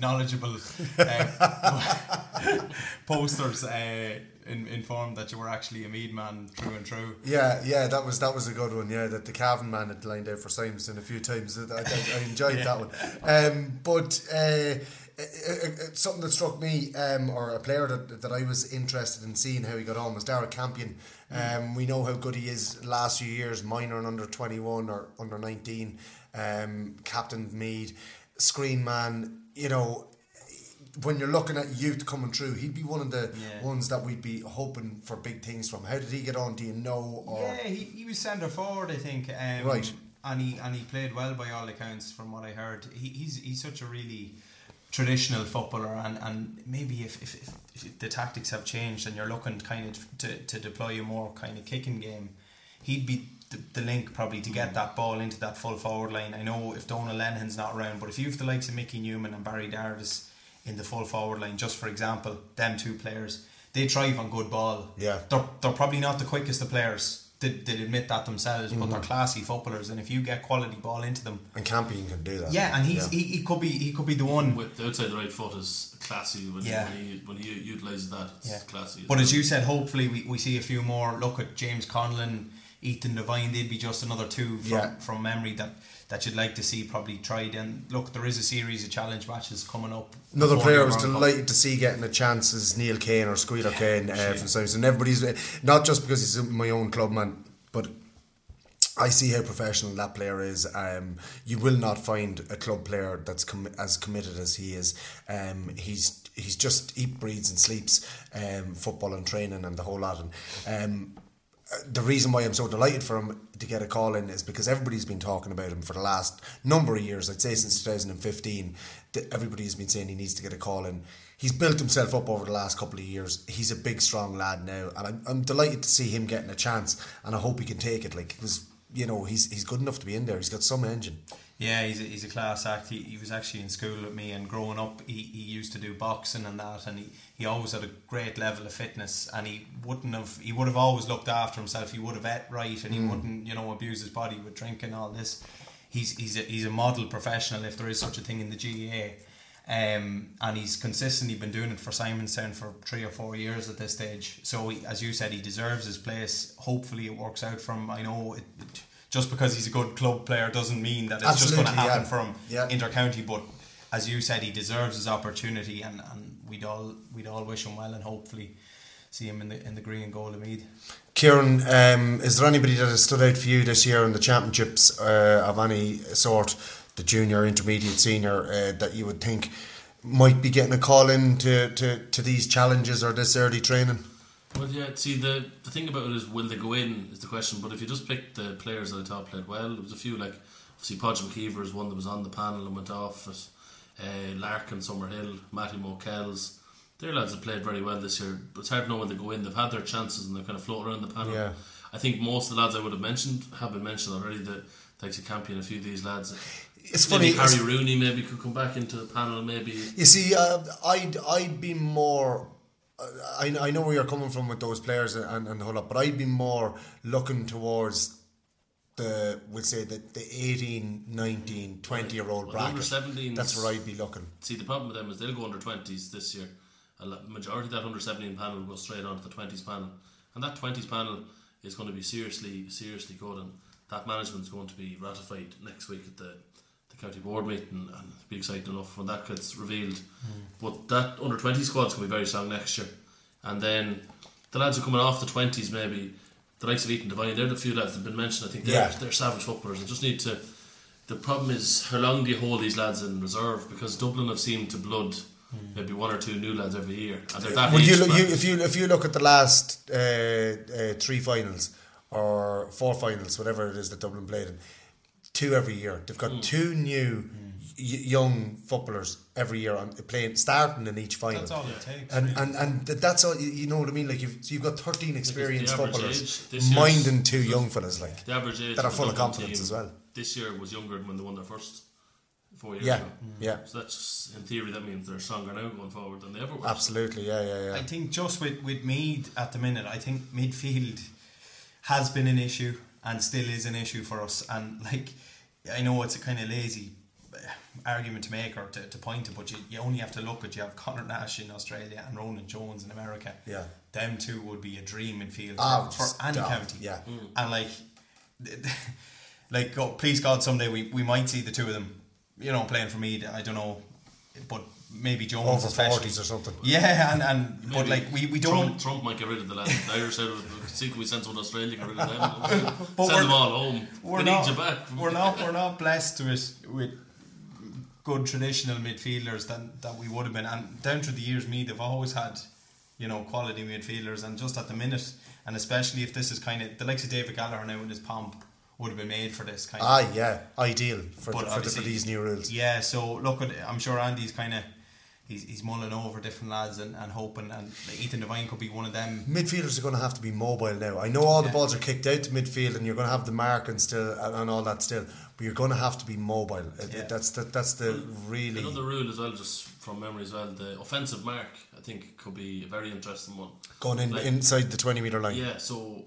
knowledgeable uh, posters uh, in, informed that you were actually a Meath man through and through. Yeah, yeah, that was that was a good one. Yeah, that the Cavan man had lined out for Simonstown a few times. I, I, I enjoyed that one. Um, but uh, uh, uh, something that struck me, um, or a player that, that I was interested in seeing how he got on was Dara Campion. Um, we know how good he is last few years, minor and under twenty one or under nineteen, um, captain Meath, screen man. You know, when you're looking at youth coming through, he'd be one of the Yeah. ones that we'd be hoping for big things from. How did he get on? Do you know? Or Yeah, he, he was centre forward, I think. Um, Right. And he and he played well by all accounts, from what I heard. He, he's he's such a really traditional footballer, and, and maybe if, if, if, the tactics have changed and you're looking kind of to, to deploy a more kind of kicking game, he'd be the, the link probably to get mm. that ball into that full forward line. I know if Donal Lenihan's not around, but if you've the likes of Mickey Newman and Barry Dardis in the full forward line, just for example, them two players, they thrive on good ball. Yeah. They're, they're probably not the quickest of players. They, they admit that themselves, but they're Mm-hmm. classy footballers, and if you get quality ball into them, And Campion can do that. yeah, and he's Yeah. He, he could be he could be the one. With the outside the right foot is classy when, Yeah. when he when he utilises that. It's Yeah. classy. But as you said, hopefully we, we see a few more. Look at James Conlon, Ethan Devine. They'd be just another two from, Yeah. from memory that, that you'd like to see probably tried. And look, there is a series of challenge matches coming up. Another player I was delighted to see getting a chance is Neil Kane or Squealer Kane uh, from Southampton. Everybody's not just because he's my own club man, but I see how professional that player is. Um, you will not find a club player that's com- as committed as he is. Um, he's he's just eat, breathes, and sleeps um, football and training and the whole lot. And um, the reason why I'm so delighted for him to get a call in is because everybody's been talking about him for the last number of years. I'd say since 2015, that everybody's been saying he needs to get a call in. He's built himself up over the last couple of years. He's a big, strong lad now, and I'm, I'm delighted to see him getting a chance. And I hope he can take it. Like because you know he's he's good enough to be in there. He's got some engine. Yeah, he's a, he's a class act. He, he was actually in school with me, and growing up, he, he used to do boxing and that, and he, he always had a great level of fitness, and he wouldn't have he would have always looked after himself. He would have ate right, and he wouldn't you know abuse his body with drinking and all this. He's he's a, he's a model professional if there is such a thing in the GAA. Um, and he's consistently been doing it for Simonstown for three or four years at this stage. So, he, as you said, he deserves his place. Hopefully, it works out for him. I know it, it- just because he's a good club player doesn't mean that it's just going to happen yeah. for him Yeah. intercounty. But as you said, he deserves his opportunity, and, and we'd all we'd all wish him well, and hopefully see him in the in the green and gold of Meath. Kieran, um, is there anybody that has stood out for you this year in the championships uh, of any sort, the junior, intermediate, senior, uh, that you would think might be getting a call in to, to, to these challenges or this early training? Well, yeah. See, the the thing about it is, will they go in? Is the question. But if you just pick the players that I thought played well, there was a few like obviously Podge McKeever is one that was on the panel and went off. It, uh, Larkin, Summerhill, Matty Mokels. Their lads have played very well this year. But it's hard to know when they go in. They've had their chances and they're kind of floating around the panel. Yeah. I think most of the lads I would have mentioned have been mentioned already. The like to Campion, a few of these lads. It's maybe funny, it's- Harry Rooney maybe could come back into the panel. Maybe You see, uh, I'd I'd be more. I, I know where you're coming from with those players and, and the whole lot, but I'd be more looking towards the, we'll say, the, the 18, 19, 20 year old Well, the under bracket. 17s That's where I'd be looking. See, the problem with them is they'll go under 20s this year. A majority of that under 17 panel will go straight onto the 20s panel. And that 20s panel is going to be seriously, seriously good. And that management's going to be ratified next week at the county board meeting. And be exciting enough when that gets revealed. But that under 20 squad's going to be very strong next year. And then the lads who are coming off the 20s, maybe the likes of Ethan Devine, they're the few lads that have been mentioned. I think they're, Yeah. they're savage footballers and just need to. The problem is how long do you hold these lads in reserve? Because Dublin have seemed to blood maybe one or two new lads every year, and they're that Would you, look, you if you if you look at the last uh, uh, three finals or four finals, whatever it is that Dublin played in, two every year. They've got hmm. two new hmm. y- young footballers every year on playing, starting in each final. That's all it takes. And and and that's all you- you know what I mean. Like you've so you've got thirteen experienced footballers age this year's- minding two young fellas like the average age that are of the full of Dublin confidence team as well. This year was younger than when they won their first four years Yeah, ago. yeah. So that's in theory that means they're stronger now going forward than they ever were. Absolutely, yeah, yeah, yeah. I think just with, with Meath at the minute, I think midfield has been an issue and still is an issue for us. And like, I know it's a kind of lazy uh, argument to make or to, to point to, but you, you only have to look at you have Conor Nash in Australia and Ronan Jones in America. Yeah. them two would be a dream midfield Ah, for, for any stop. county. Yeah. and like, like, oh, please God, someday we, we might see the two of them, you know, playing for me. I don't know, but maybe Jones Over especially. 40s or something. Yeah, and, and but like we, we don't Trump, Trump might get rid of the lads. The Irish said, "See, can we send someone to Australia get rid of them? But send we're- them all home. we're we not, need you back." We're not we're not blessed with with good traditional midfielders that that we would have been. And down through the years, me they've always had you know quality midfielders. And just at the minute, and especially if this is kind of the likes of David Gallagher now in his pomp would have been made for this kind. Ah, of yeah, ideal for the, for, the, for these new rules. Yeah, so look, at I'm sure Andy's kind of. He's, he's mulling over different lads and, and hoping and like Ethan Devine could be one of them Midfielders are going to have to be mobile now. I know all the Yeah. balls are kicked out to midfield, and you're going to have the mark and still and, and all that still, but you're going to have to be mobile. Yeah. That's the, that's the really Another rule as well, just from memory as well, the offensive mark I think could be a very interesting one. going in Like- inside the twenty meter line Yeah, so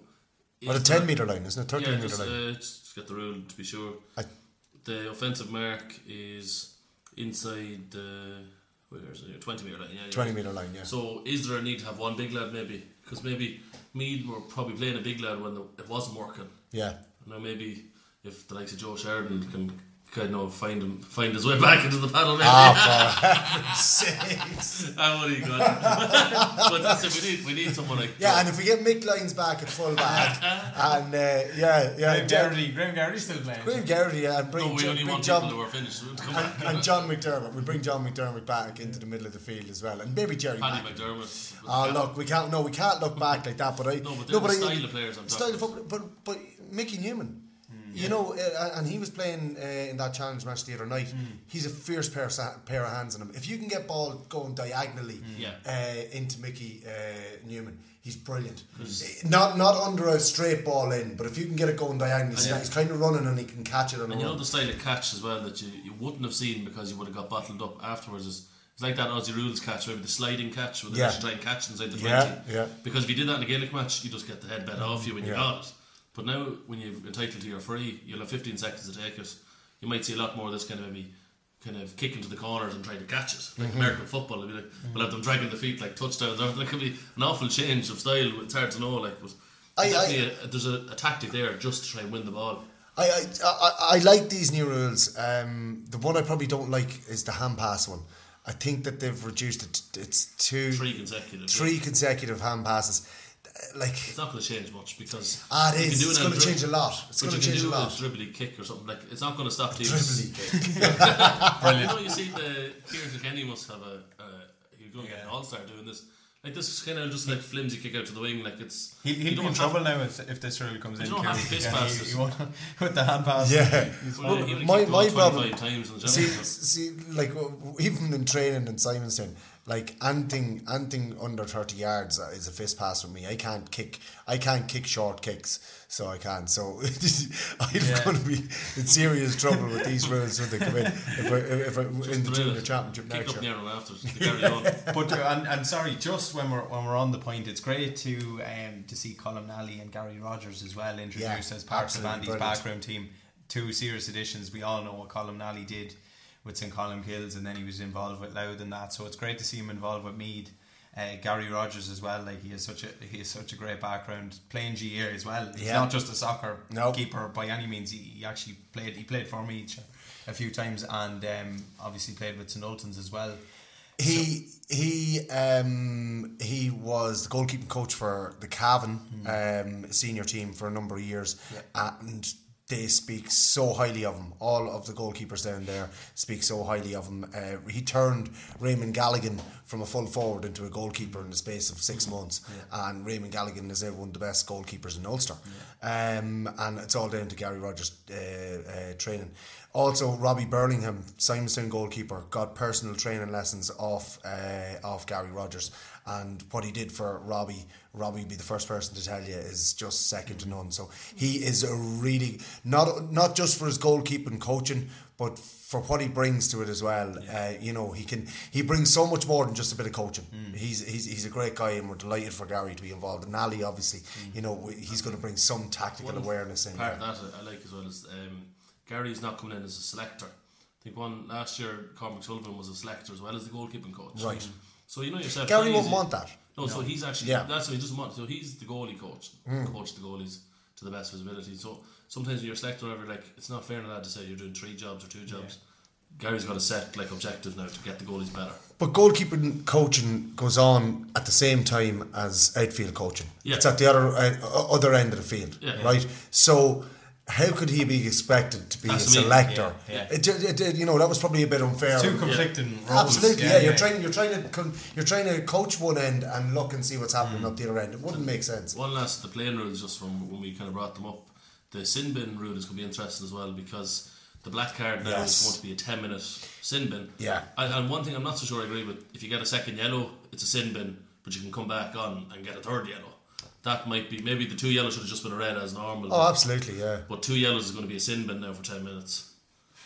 or the if ten meter line, isn't it? Thirteen yeah, meter just, line. uh, just get the rule to be sure. I- the offensive mark is inside the is it? Twenty meter line. Yeah, yeah. Twenty meter line. Yeah. So is there a need to have one big lad maybe? Because maybe Meath were probably playing a big lad when the, it wasn't working. yeah. Know, maybe if the likes of Joe Sheridan can kind of find him find his way back into the panel, maybe. Ah, for heaven's sakes. Ah, what you got? but that's it. We need we need someone like Yeah, and if we get Mick Lyons back at full back, and uh, yeah, yeah, Graham Geraghty Graham Geraghty's still playing Graham Geraghty, yeah, and bring, no, we Jo- only bring want John, people who are finished. to come and, back. and John McDermott. We bring John McDermott back into the middle of the field as well, and maybe Jerry. Paddy McDermott. Oh look, we can't. No, we can't look back like that. But I No, but they're the I- style of players I'm style talking of football, but but Mickey Newman. You know, uh, and he was playing uh, in that challenge match the other night. He's a fierce pair of, sa- pair of hands on him. If you can get ball going diagonally Yeah. uh, into Mickey uh, Newman, He's brilliant. Not not under a straight ball in, but if you can get it going diagonally, yeah. he's kind of running and he can catch it on And a you know run. the style of catch as well that you, you wouldn't have seen because you would have got bottled up afterwards. Is it's like that Aussie rules catch, maybe the sliding catch, where they Yeah. actually try and catch inside the Yeah, twenty. yeah. Because if you did that in a Gaelic match, you just get the head bet off you when you got it. But now, when you're entitled to your free, you'll have 15 seconds to take it. You might see a lot more of this kind of maybe kind of kick into the corners and trying to catch it, like Mm-hmm. American football. It'll be like, we'll have them dragging the feet like touchdowns. There could be an awful change of style. It's hard to know. Like, but I- definitely a, there's a, a tactic there just to try and win the ball. I, I, I, I like these new rules. Um, the one I probably don't like is the hand pass one. I think that they've reduced it. It's two, Three consecutive. three consecutive hand passes. Like It's not going to change much because ah, it you is. can do It's it going to dri- change a lot. It's going to can change a do lot. a dribbly kick or something like. It's not going to stop teams. Dribbly. You know, you see the Kieran Kilkenny must have a. Uh, you're going to get an all star doing this. Like this is kind of just like flimsy kick out to the wing. Like it's. He, you he'll be don't in trouble now if, if this really comes You in. don't have Kieran. to fist Yeah, pass he- it. he won't- with the hand pass. Yeah. Well, fine. he would my- my problem- times in the See, see, like even in training in Simonstown, like anything, anything under thirty yards is a fist pass with me. I can't kick, I can't kick short kicks, so I can't. So I'm Yeah. going to be in serious trouble with these rules when they come in. If I, if I, in the junior championship Kick next up year. narrow after to carry on. but uh, and, and sorry, just when we're when we're on the point, it's great to um, to see Colin Nally and Gary Rogers as well introduced Yeah, as parts of Andy's brilliant. backroom team. Two serious additions. We all know what Colin Nally did with St Colmcilles, and then he was involved with Louth and that. So it's great to see him involved with Meath. Uh, Gary Rogers as well, like he has such a he has such a great background playing GAA as well. He's Yeah. not just a soccer No. keeper by any means. He, he actually played he played for me a few times and um, obviously played with St Ultans as well. He he um, he was the goalkeeping coach for the Cavan um, senior team for a number of years, and they speak so highly of him. All of the goalkeepers down there speak so highly of him. Uh, he turned Raymond Galligan from a full forward into a goalkeeper in the space of six months, and Raymond Galligan is one of the best goalkeepers in Ulster. Um, and it's all down to Gary Rogers' uh, uh, training. Also, Robbie Burlingham, Simonstown goalkeeper, got personal training lessons off uh, off Gary Rogers, and what he did for Robbie, Robbie would be the first person to tell you is just second to none. So he is a really not not just for his goalkeeping coaching, but for what he brings to it as well. Uh, you know, he can he brings so much more than just a bit of coaching. He's he's he's a great guy, and we're delighted for Gary to be involved. And Ali, obviously, you know, he's going to bring some tactical One awareness in. Part there. of that I like as well is um, Gary's not coming in as a selector. I think one last year, Cormac Sullivan was a selector as well as the goalkeeping coach. Right. So you know yourself. Gary won't want that. No, so he's actually Yeah. that's what he doesn't want. So he's the goalie coach, coach the goalies to the best of his ability. So sometimes when you're a selector, whatever, like it's not fair to that to say you're doing three jobs or two jobs. Gary's got a set like objective now to get the goalies better. But goalkeeping coaching goes on at the same time as outfield coaching. Yeah. It's at the other uh, other end of the field, Yeah. right? So how could he be expected to be That's a what I mean. selector? Yeah, yeah. It, did- it, you know that was probably a bit unfair. Two conflicting roles. Absolutely, yeah. You're trying, you're trying to, con- you're trying to coach one end and look and see what's happening Mm. up the other end. It wouldn't make sense. One last, the playing rules, just from when we kind of brought them up. The sin bin rule is going to be interesting as well because the black card now Yes. is going to be a 10 minute sin bin. Yeah. And, and one thing I'm not so sure I agree with if you get a second yellow, it's a sin bin, but you can come back on and get a third yellow. That might be, maybe the two yellows should have just been a red as normal. Oh, absolutely, yeah. But two yellows is going to be a sin bin now for 10 minutes.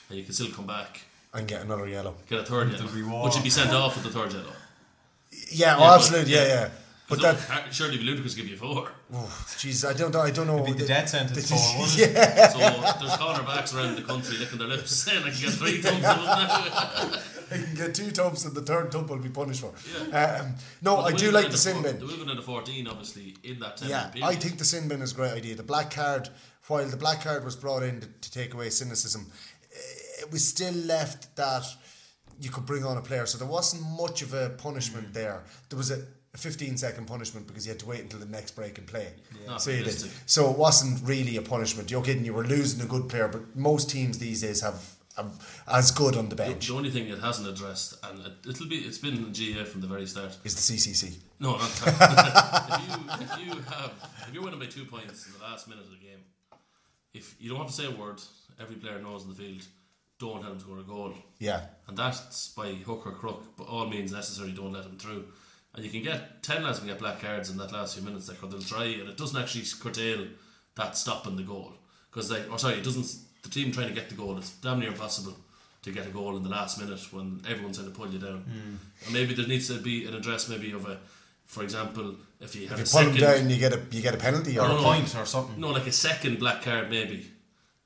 And you can still come back, And get another yellow. get a third There'll yellow. war. But you'd be sent off with the third yellow. Yeah, oh, Yeah, but- absolutely, yeah, yeah. But Because that, surely be ludicrous give you four. jeez, I don't, know- I don't know. It'd be the death sentence the- for, wouldn't it? yeah. So there's cornerbacks around the country licking their lips saying I can get three thumbs of I can get two tubs and the third tub will be punished for. Yeah. Um, no, I do like the sin bin. The women in the 14, obviously, in that 10 Yeah. I think the sin bin is a great idea. The black card, while the black card was brought in to, to take away cynicism, eh, it was still left that you could bring on a player. So there wasn't much of a punishment Mm. there. There was a, a 15 second punishment because you had to wait until the next break and play. Not So you did. So it wasn't really a punishment. You're kidding, you were losing a good player, but most teams these days have, as good on the bench the only thing it hasn't addressed, and it, it'll be, it's been in GAA from the very start. is the CCC. No, not if you if you have if you're winning by two points in the last minute of the game, if you don't have to say a word, every player knows in the field, don't let him score a goal. Yeah. And that's by hook or crook, but all means necessary, don't let him through. and you can get ten lads can get black cards in that last few minutes. Like, they'll try, and it doesn't actually curtail that stopping the goal because they, or sorry, it doesn't. The team trying to get the goal, it's damn near impossible to get a goal in the last minute when everyone's trying to pull you down. Hmm. And maybe there needs to be an address, maybe of a, for example, if you have If a you pull them second down, you get a you get a penalty or No, a no, point. Point or something. no, like a second black card maybe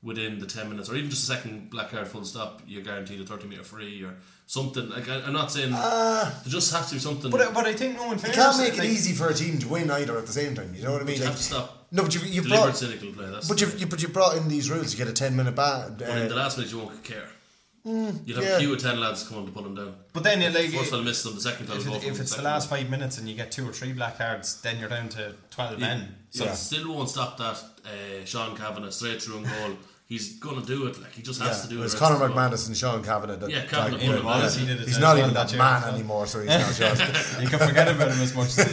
within the 10 minutes or even just a second black card full stop you're guaranteed a 30 metre free or something like I, I'm not saying ah. there just has to be something But, but I think no one You can't make it easy for a team to win either at the same time. You know what I mean? you Like, have to stop no, but you you deliberate brought cynical play that's but you you but you brought in these rules. You get a ten minute ban. but in the Uh, last minute you won't care you'd have yeah. a queue of 10 lads come on to put them down But then, like, first fella misses them the second fella if, go it, if it's the second last five minutes and you get two or three black cards, then you're down to twelve men. so Yeah. it still won't stop that uh, Sean Cavanagh straight through and goal he's gonna do it like he just has yeah, to do it it was Conor rest of the McManus and Sean Cavanagh. That, Yeah, Cavanagh like, pulled him. He did it he's not even that that year man as anymore, so he's not shot. You can forget about him as much as you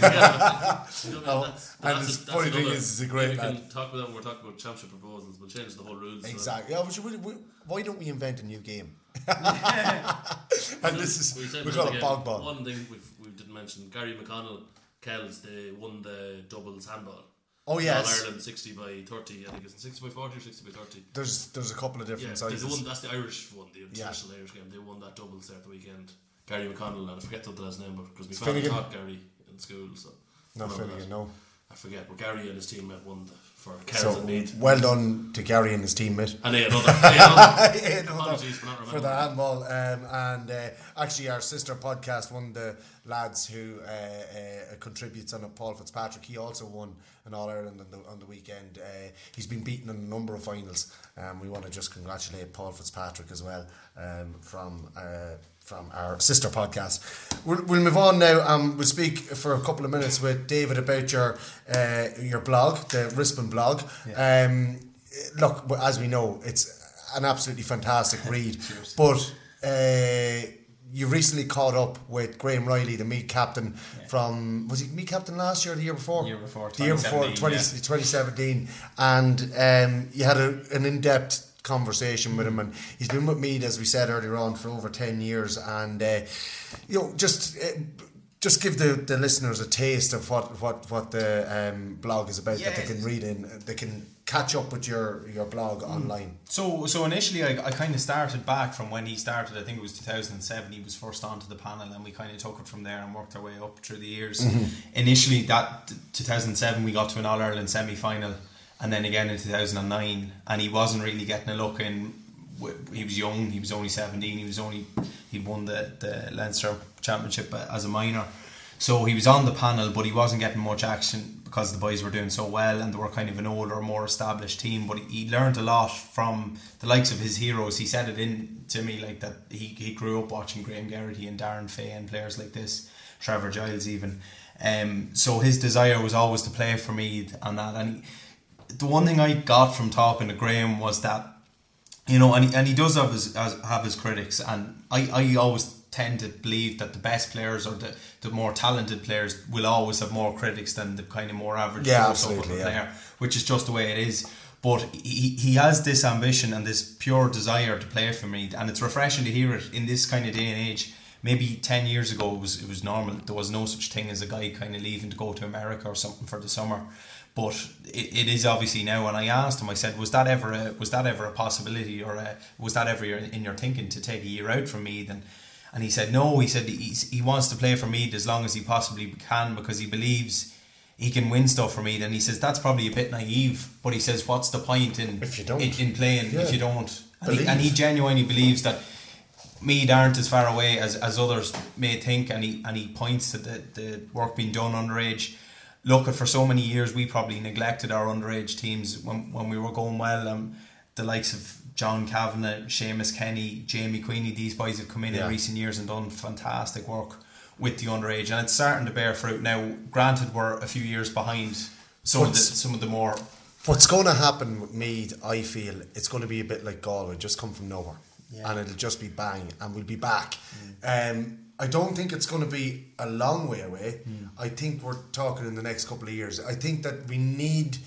You know, that's, oh, and the funny thing another- is, he's a great we can talk about that when we're talking about championship proposals. We'll change the whole rules. so- Exactly. Yeah, but should we, we, why don't we invent a new game? and this is We said we this call it bog ball. One thing we've, we didn't mention Gary McConnell, Kells, they won the doubles handball. Oh yes, Ireland 60 by 30, I think it's 60 by 40 or 60 by 30. there's there's a couple of Yeah, different they sizes. won, that's the Irish one, the Yeah. Irish game. They won that doubles there at the weekend. Gary McConnell, and I forget the last name, but because we found Finnegan? taught Gary in school, so. no, I Finnegan, no. I forget, but Gary and his team won the, for So Meath. well done to Gary and his teammate. And they had other, they had other Yeah, no, no, Apologies for for the handball. Um, and uh, actually, our sister podcast, one of the lads who uh, uh, contributes on it, Paul Fitzpatrick, he also won an All Ireland on the, on the weekend. Uh, he's been beaten in a number of finals. Um, we want to just congratulate Paul Fitzpatrick as well um, from. From our sister podcast. We'll, we'll move on now. Um, we'll speak for a couple of minutes with David about your uh, your blog, the Rispin blog. Um, look, as we know, it's an absolutely fantastic read. but uh, you recently caught up with Graham Reilly, the Meath captain from was he Meath captain last year or the year before? Year before, the year before 2017, 20, yeah. 2017, and um, you had a, an in depth conversation with him, and he's been with Meath as we said earlier on for over ten years, and uh, you know just. Uh, just give the, the listeners a taste of what, what, what the um, blog is about that they can read in. They can catch up with your, your blog online. So, so initially, I, I kind of started back from when he started. I think it was 2007. He was first onto the panel, and we kind of took it from there and worked our way up through the years. Initially, that 2007, we got to an All Ireland semi final, and then again in 2009, and he wasn't really getting a look in. He was young. He was only 17. He was only he won the the Leinster Championship as a minor. So he was on the panel, but he wasn't getting much action because the boys were doing so well and they were kind of an older, more established team. But he, he learned a lot from the likes of his heroes. He said it in to me like that he, he grew up watching Graham Geraghty and Darren Fay and players like this, Trevor Giles even. Um, so his desire was always to play for Meath and that. And he, the one thing I got from talking to Graham was that you know, and he, and he does have his have his critics, and I, I always tend to believe that the best players or the, the more talented players will always have more critics than the kind of more average Yeah, absolutely, yeah. player, which is just the way it is. But he, he has this ambition and this pure desire to play for Meath, and it's refreshing to hear it in this kind of day and age. Maybe ten years ago, it was it was normal. There was no such thing as a guy kind of leaving to go to America or something for the summer but it, it is obviously now. And I asked him, I said, was that ever a, was that ever a possibility, or a, was that ever in your thinking to take a year out from Meath? Then, and he said no. He said he wants to play for Meath as long as he possibly can because he believes he can win stuff for Meath. And he says that's probably a bit naive, but he says what's the point in If you don't. in, in playing Yeah. if you don't? And he, and he genuinely believes that. Meath aren't as far away as, as others may think, and he and he points to the, the work being done underage. Look, at for so many years we probably neglected our underage teams when, when we were going well. Um, the likes of John Kavanagh, Seamus Kenny, Jamie Queenie, these boys have come in Yeah. in recent years and done fantastic work with the underage, and it's starting to bear fruit now. Granted, we're a few years behind some of the some of the more What's going to happen with Meath, I feel, it's going to be a bit like Galway, just come from nowhere. And it'll just be bang, and we'll be back. Um, I don't think it's going to be a long way away. I think we're talking in the next couple of years. I think that we need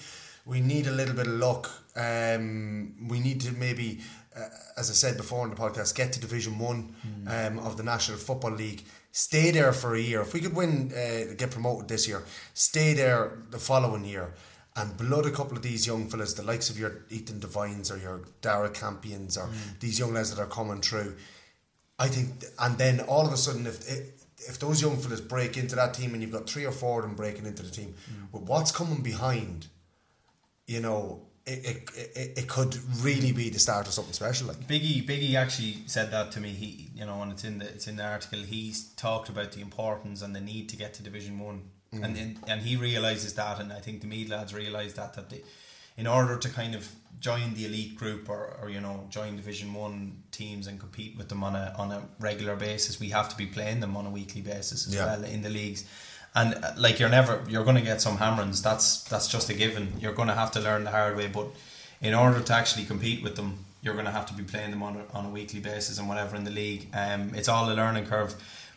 we need a little bit of luck. Um, we need to maybe uh, as I said before in the podcast, get to Division One um, of the National Football League. Stay there for a year. If we could win, uh, get promoted this year, stay there the following year, and blood a couple of these young fellas, the likes of your Ethan Devines or your Dara Campions or these young lads that are coming through. I think, and then all of a sudden, if if those young fellas break into that team, and you've got three or four of them breaking into the team, mm. with what's coming behind, you know, it, it, it, it could really be the start of something special. Like Biggie Biggie actually said that to me. He you know, and it's in the it's in the article. He's talked about the importance and the need to get to Division One, mm. and, and and he realizes that, and I think the Meath lads realize that that they, in order to kind of join the elite group or, or you know join Division One teams and compete with them on a on a regular basis, we have to be playing them on a weekly basis as Yeah. well in the leagues. And uh, like you're never you're going to get some hammerings. That's that's just a given. You're going to have to learn the hard way. But in order to actually compete with them, you're going to have to be playing them on a, on a weekly basis and whatever in the league. Um, it's all a learning curve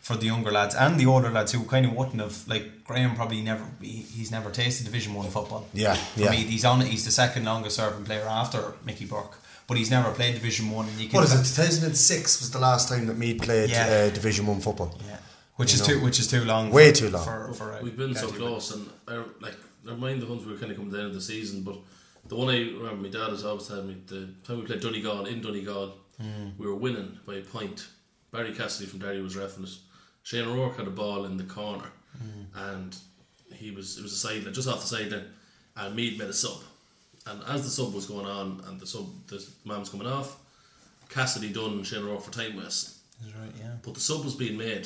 for the younger lads and the older lads who kind of wouldn't have like Graham probably never he, he's never tasted Division One football. Yeah, For yeah. me, he's on he's the second longest serving player after Mickey Burke, but he's never played Division One. And you can what is it? Two thousand and six was the last time that Meath played Yeah. uh, Division One football. Yeah, which You is know. too which is too long. Way for- too long. For, for a We've been so close, and I, like never mind the ones we were kind of coming down to the season, but the one I remember, my dad has always told me the time we played Donegal in Donegal, Mm. we were winning by a point. Barry Cassidy from Derry was refing it. Shane O'Rourke had a ball in the corner, Mm. and he was it was a sideline just off the sideline, and Meath made a sub, and as the sub was going on, and the sub the man was coming off, Cassidy done Shane O'Rourke for time wasting. That's right, yeah. But the sub was being made,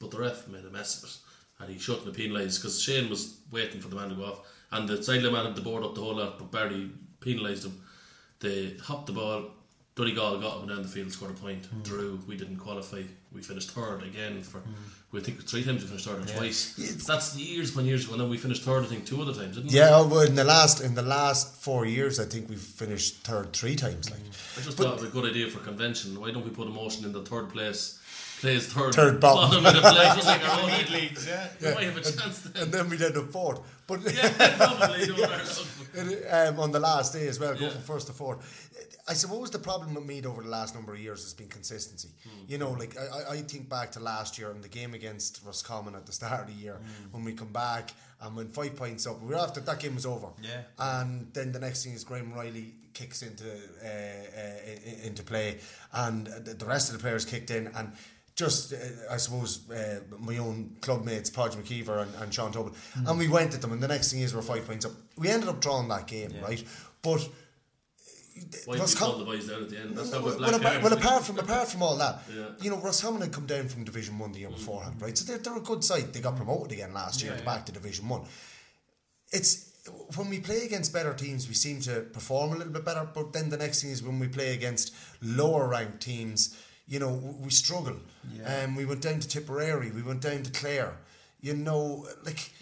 but the ref made a mess of it. And he shouldn't have penalised because Shane was waiting for the man to go off. And the sideline man had the board up the whole lot, but Barry penalised him. They hopped the ball. Donegal got him down the field, scored a point. Hmm. Drew, we didn't qualify. We finished third again for, we think three times we finished third or twice. That's years upon years ago. And then we finished third, I think, two other times, didn't we? Yeah, oh, well, in the last in the last four years, I think we've finished third three times. Like I just But- thought it was a good idea for convention. Why don't we put a motion in the third place? Plays third, Third bottom. of the play, just like our own league. leagues, yeah. We might have a chance then. and then we ended up fourth. But Yeah, probably. don't. It, um, on the last day as well, go Yeah. from first to fourth. I suppose the problem with Meath over the last number of years has been consistency. Hmm. You know, like I, I- think back to last year and the game against Roscommon at the start of the year Hmm. when we come back and went five points up. We were after that game was over. Yeah. And then the next thing is Graham Reilly kicks into uh, uh, into play, and the rest of the players kicked in and. Just, uh, I suppose, uh, my own club mates, Podge McKeever and, and Sean Tobin, Hmm. and we went at them, and the next thing is we're five points up. We ended up drawing that game, right? But Why did you Roscommon- call the boys down at the end? That's well, what well, apart, well, apart from apart from all that, Yeah. you know, Roscommon had come down from Division One the year beforehand, right? So they're, they're a good side. They got promoted again last year, to back to Division One. It's when we play against better teams, we seem to perform a little bit better. But then the next thing is when we play against lower ranked teams, you know, we struggle. Yeah. Um, we went down to Tipperary, we went down to Clare. You know, like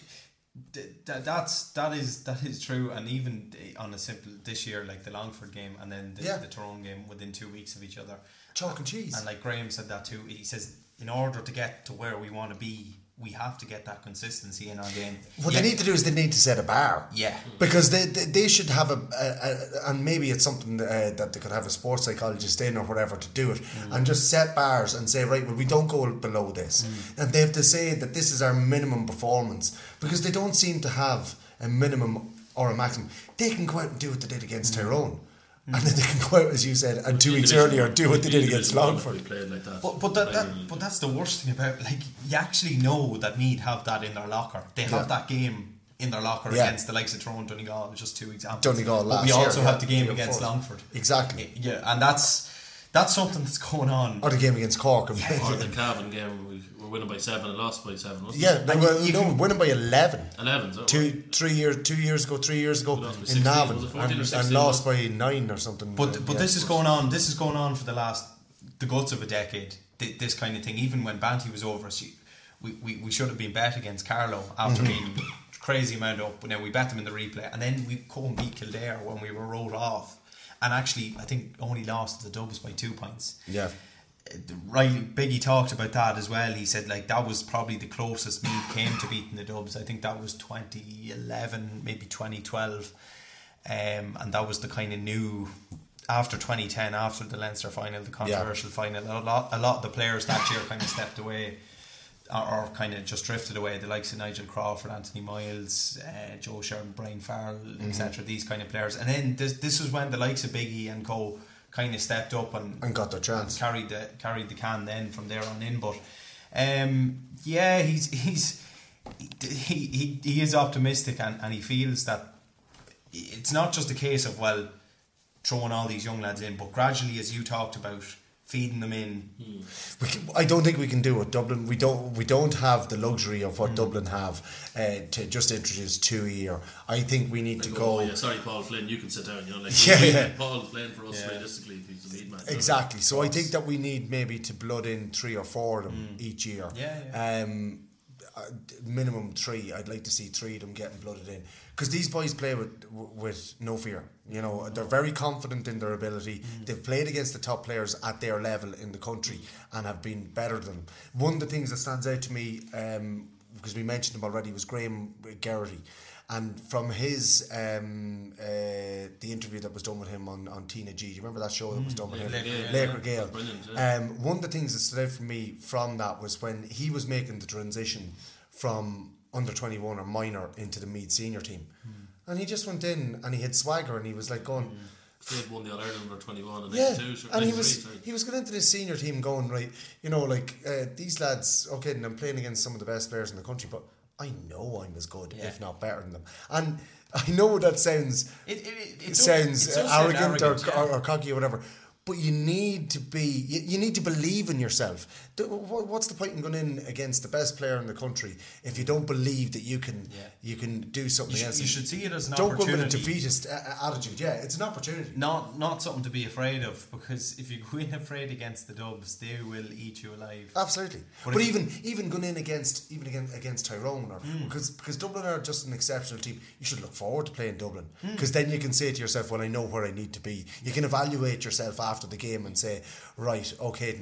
Th- th- that's that is that is true, and even on a simple this year, like the Longford game and then the, Yeah. the Tyrone game within two weeks of each other. chalk and cheese. And like Graham said that too. He says in order to get to where we want to be, we have to get that consistency in our game. What Yeah. they need to do is they need to set a bar. Yeah. Because they, they, they should have a, a, a and maybe it's something uh, that they could have a sports psychologist in or whatever to do it mm. and just set bars and say right well we don't go below this mm. and they have to say that this is our minimum performance because they don't seem to have a minimum or a maximum they can go out and do what they did against mm. Tyrone and then they can go out as you said and two weeks earlier do what they did against Longford We played like that. But but that, that but that's the worst thing about like you actually know that Meath have that in their locker. They have Yeah. that game in their locker Yeah. against the likes of Tyrone, Donegal, just two examples. Donegal But last we year, also yeah, have the game year against before. Longford. exactly Yeah, and that's that's something that's going on. or the game against Cork or the Cavan game, we were winning by seven and lost by seven, wasn't yeah it? they And were you no, can- winning by 11 11, so two, three years, two years ago, three years ago lost in 16, Navan, was and, or and lost by nine or something. But uh, but Yeah. this is going on. This is going on for the last the guts of a decade. This kind of thing. Even when Banty was over, us, we, we, we should have been bet against Carlow after mm-hmm. being crazy amount up. But now we bet them in the replay, and then we go and beat Kildare when we were rolled off. And actually, I think only lost to the Dubs by two points. yeah, Reilly Biggie talked about that as well. He said like that was probably the closest Meath came to beating the Dubs. I think that was 2011, maybe 2012, um, and that was the kind of new after 2010, after the Leinster final, the controversial final, a lot, a lot of the players that year kind of stepped away or, or kind of just drifted away. The likes of Nigel Crawford, Anthony Miles, uh, Joe Sheridan, Brian Farrell, Mm-hmm. etc. These kind of players. And then this this was when the likes of Biggie and Co kind of stepped up and, And got their chance. carried the carried the can then from there on in. But um, yeah, he's he's he, he, he is optimistic and, and he feels that it's not just a case of well throwing all these young lads in, but gradually, as you talked about, feeding them in. We can, I don't think we can do it. Dublin. We don't. We don't have the luxury of Mm. what Dublin have uh, to just introduce two a year. I think we need to Like, go. oh, yeah, sorry, Paul Flynn, you can sit down. You know, like Yeah, we- yeah. Paul's playing for us realistically. He's a lead man. Exactly. So I think that we need maybe to blood in three or four of them each year. Mm. Yeah, Um, d- minimum three. I'd like to see three of them getting blooded in because these boys play with with no fear. You know, they're very confident in their ability. Mm. They've played against the top players at their level in the country and have been better than them. One of the things that stands out to me, um, because we mentioned him already, was Graham Geraghty. And from his um, uh, the interview that was done with him on, on Tina G, do you remember that show that was done with him? Laochra Gael, Laochra yeah. Gael. Brilliant, yeah. Um, one of the things that stood out for me from that was when he was making the transition from under 21 or minor into the Meath senior team. And he just went in and he had swagger and he was like going, He had won the All Ireland under 21 and yeah. 92. And he was he was going into the senior team going, right, you know, like uh, these lads, okay, and I'm playing against some of the best players in the country, but I know I'm as good, Yeah. if not better than them. And I know that sounds It, it, it, it sounds it does sound arrogant, arrogant, or, yeah. or, or cocky or whatever. But you need to be, you, you need to believe in yourself. What's the point in going in against the best player in the country if you don't believe that you can, Yeah. you can do something You should- against you should see it as an don't go with a defeatist uh, uh, attitude. Yeah, it's an opportunity. Not not something to be afraid of because if you go in afraid against the Dubs, they will eat you alive. Absolutely, But but, even even going in against even against, against Tyrone or Hmm. because because Dublin are just an exceptional team. You should look forward to playing Dublin Hmm. because then you can say to yourself, "Well, I know where I need to be." You can evaluate yourself after the game and say, "Right, okay,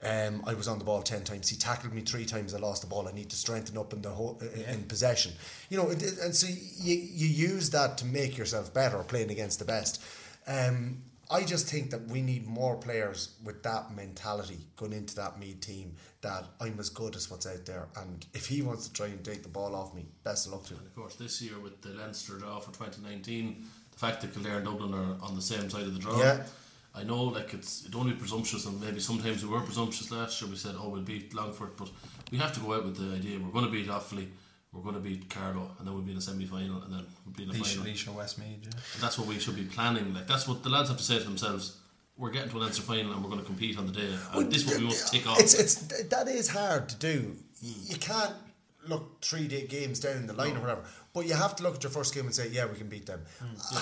then, um, I was on the ball ten times. He tackled me three times. I lost the ball. I need to strengthen up in the whole, in possession." You know, and so you you use that to make yourself better playing against the best. Um, I just think that we need more players with that mentality going into that Meath team that I'm as good as what's out there. And if he wants to try and take the ball off me, best of luck to him. And of course, this year with the Leinster draw for 2019, the fact that Kildare and Dublin are on the same side of the draw. Yeah. I know, like it's don't be presumptuous, and maybe sometimes we were presumptuous last year. We said, "Oh, we'll beat Longford," but we have to go out with the idea we're going to beat Offaly, we're going to beat Carlow, and then we'll be in a semi-final, and then we'll be in a Leisure, final. Leisure Westmeath. Yeah. And that's what we should be planning. Like that's what the lads have to say to themselves. We're getting to an Leinster final, and we're going to compete on the day. And this is what we must tick off. It's it's that is hard to do. You can't look three day games down in the line or whatever. But you have to look at your first game and say, yeah, we can beat them.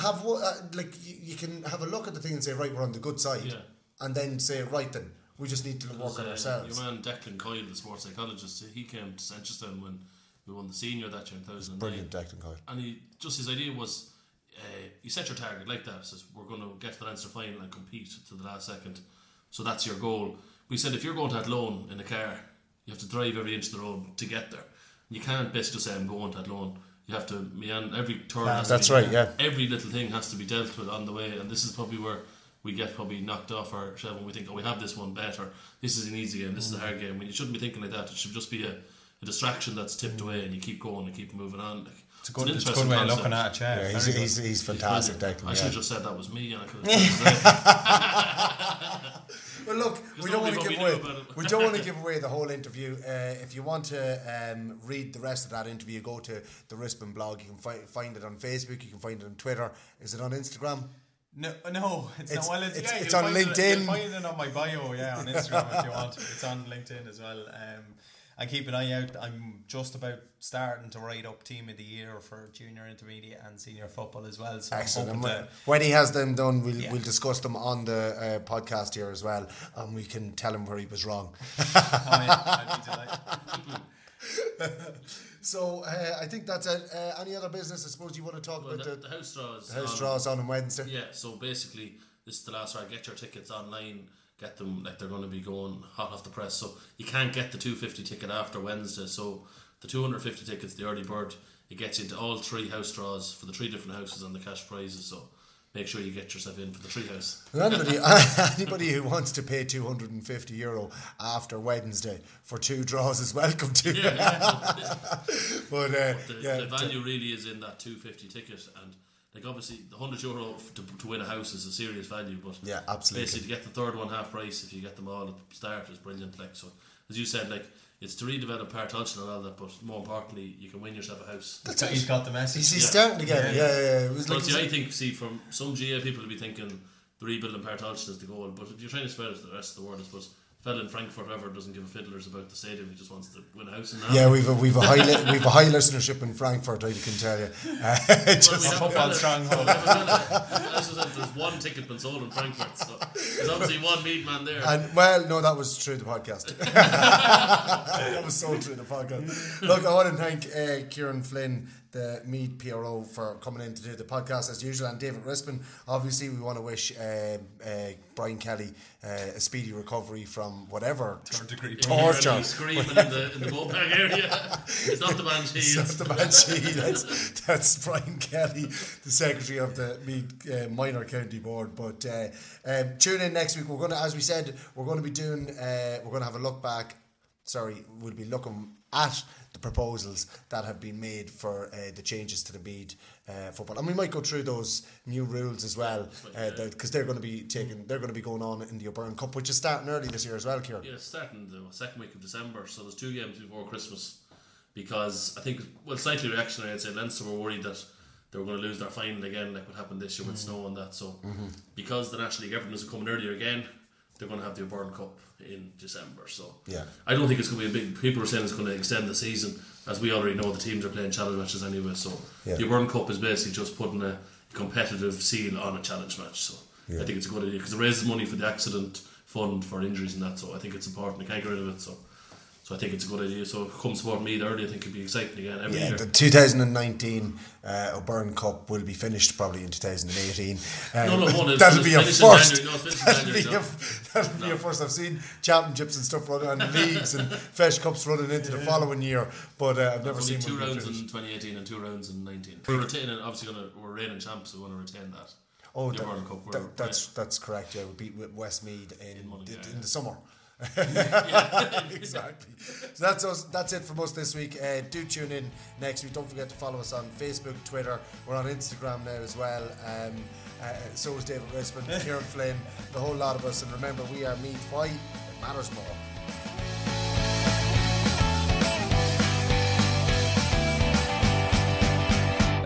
Have what uh, like you, you can have a look at the thing and say, right, we're on the good side, Yeah. and then say, right, then we just need to work on Uh, ourselves. Your man Declan Coyle, the sports psychologist, he came to Seneschalstown when we won the senior that year in 2009. Brilliant, Declan Coyle. And he just his idea was, uh, you set your target like that. Says we're going to get to the Leinster final and compete to the last second. So that's your goal. We said if you're going to Athlone in a car, you have to drive every inch of the road to get there. You can't basically say I'm going to Athlone. You have to meander every turn. has to That's be- right, yeah. Every little thing has to be dealt with on the way, and this is probably where we get probably knocked off our shell when we think, oh, we have this one better. This is an easy game. This is a mm. hard game. When you shouldn't be thinking like that. It should just be a, a distraction that's tipped mm. away, and you keep going and keep moving on. Like, It's a good, an it's a good way of concept. looking at it. Yeah, Yeah, he's, he's, he's fantastic, Declan. I should yeah. have just said that was me, and I could have. Well, look, we don't want to give away. me knew about it. we don't want to give away the whole interview. Uh, if you want to um, read the rest of that interview, go to the Rispin blog. You can fi- find it on Facebook. You can find it on Twitter. Is it on Instagram? No, no, it's, It's- not. Well, it's, it's- yeah, it's on It, LinkedIn. you'll find it on my bio, yeah, on Instagram if you want. It's on LinkedIn as well. Um, and keep an eye out. I'm just about starting to write up team of the year for junior, intermediate, and senior football as well. So Excellent. I'm And when, to, when he has them done, we'll, Yeah. we'll discuss them on the uh, podcast here as well, and we can tell him where he was wrong. I, I'd be delighted. So uh, I think that's it. Uh, any other business? I suppose you want to talk Well, about the, the, the house draws. the house on- draws on on Wednesday. Yeah, so basically, this is the last round. Get your tickets online. Get them like they're going to be going hot off the press. So you can't get the two fifty ticket after Wednesday. So the two hundred fifty tickets, the early bird, it gets you into all three house draws for the three different houses and the cash prizes. So make sure you get yourself in for the treehouse. Anybody, anybody who wants to pay 250 euro after Wednesday for two draws is welcome to. but uh, The, yeah, the value really is in that 250 ticket and like obviously the 100 euro to, to win a house is a serious value but Yeah, absolutely. basically to get the third one half price if you get them all at the start is brilliant like so as you said like it's to redevelop Páirc Tailteann and all that but more importantly you can win yourself a house That's He's it. got the message. He's, he's Yeah. starting to get it. Yeah, yeah, yeah. It was Well, like see, I think, see, from some GAA people will be thinking the rebuilding Páirc Tailteann is the goal, but if you're trying to spread it to the rest of the world, I suppose, fella in Frankfurt ever doesn't give a fiddlers about the stadium, he just wants to win a house in that. yeah, we've a, we've a high li- we've a high listenership in Frankfurt. I can tell you. Uh, Well, just- have a football fella- stronghold. we have a fella- as I said, there's one ticket been sold in Frankfurt, so there's obviously one Meath man there. And well, no, that was through the podcast. that was so through the podcast. Look, I want to thank uh, Kieran Flynn, the Meath PRO, for coming in to do the podcast as usual, and David Rispin. Obviously, we want to wish uh, uh, Brian Kelly uh, a speedy recovery from whatever Third degree You're torture. me screaming in the in the ballpark area. It's not the banshee. It's It's not the Banshee. That's, that's Brian Kelly, the secretary of the Meath uh, Minor County Board. But uh, um, tune in next week. We're going to, as we said, we're going to be doing. Uh, we're going to have a look back. Sorry, we'll be looking at the proposals that have been made for uh, the changes to the Meath uh, football, and we might go through those new rules as well, because they're going to be taking. They're going to be going on in the O'Byrne Cup, which is starting early this year as well, Kieran. Yeah, it's starting the second week of December, so there's two games before Christmas. Because I think, well, slightly reactionary, I'd say Leinster were worried that they were going to lose their final again, like what happened this year with snow and that. So, because the National League Everton is coming earlier again, they're going to have the O'Byrne Cup in December. So, Yeah. I don't think it's going to be a big. People are saying it's going to extend the season, as we already know the teams are playing challenge matches anyway. So, Yeah. the O'Byrne Cup is basically just putting a competitive seal on a challenge match. So, I think it's a good idea because it raises money for the accident fund for injuries and that. So, I think it's important. They can't get rid of it. So, so I think it's a good idea. So, come support me early. I think it'd be exciting again every Yeah, year. the 2019 uh, O'Byrne Cup will be finished probably in 2018. Um, No, no, one is- that'll it's be a first. No, it's finished in that'll be, January, a, no. that'll be a first. I've seen championships and stuff running and leagues and Feis Cups running into the following year, but uh, I've never seen two one be rounds in 2018 and two rounds in 19. We're retaining, obviously, gonna we're reigning champs. So we want to retain that. Oh, the that- Cup. We're, that- that's that's correct. Yeah, we beat Wi- Westmeath in In Monaghan, in, yeah, yeah. the summer. exactly. So that's us. That's it from us this week. Uh, do tune in next week. Don't forget to follow us on Facebook, Twitter. We're on Instagram now as well. Um, uh, so is David Rispin, Kieran Flynn, the whole lot of us. And remember, we are Meath. Why it matters more.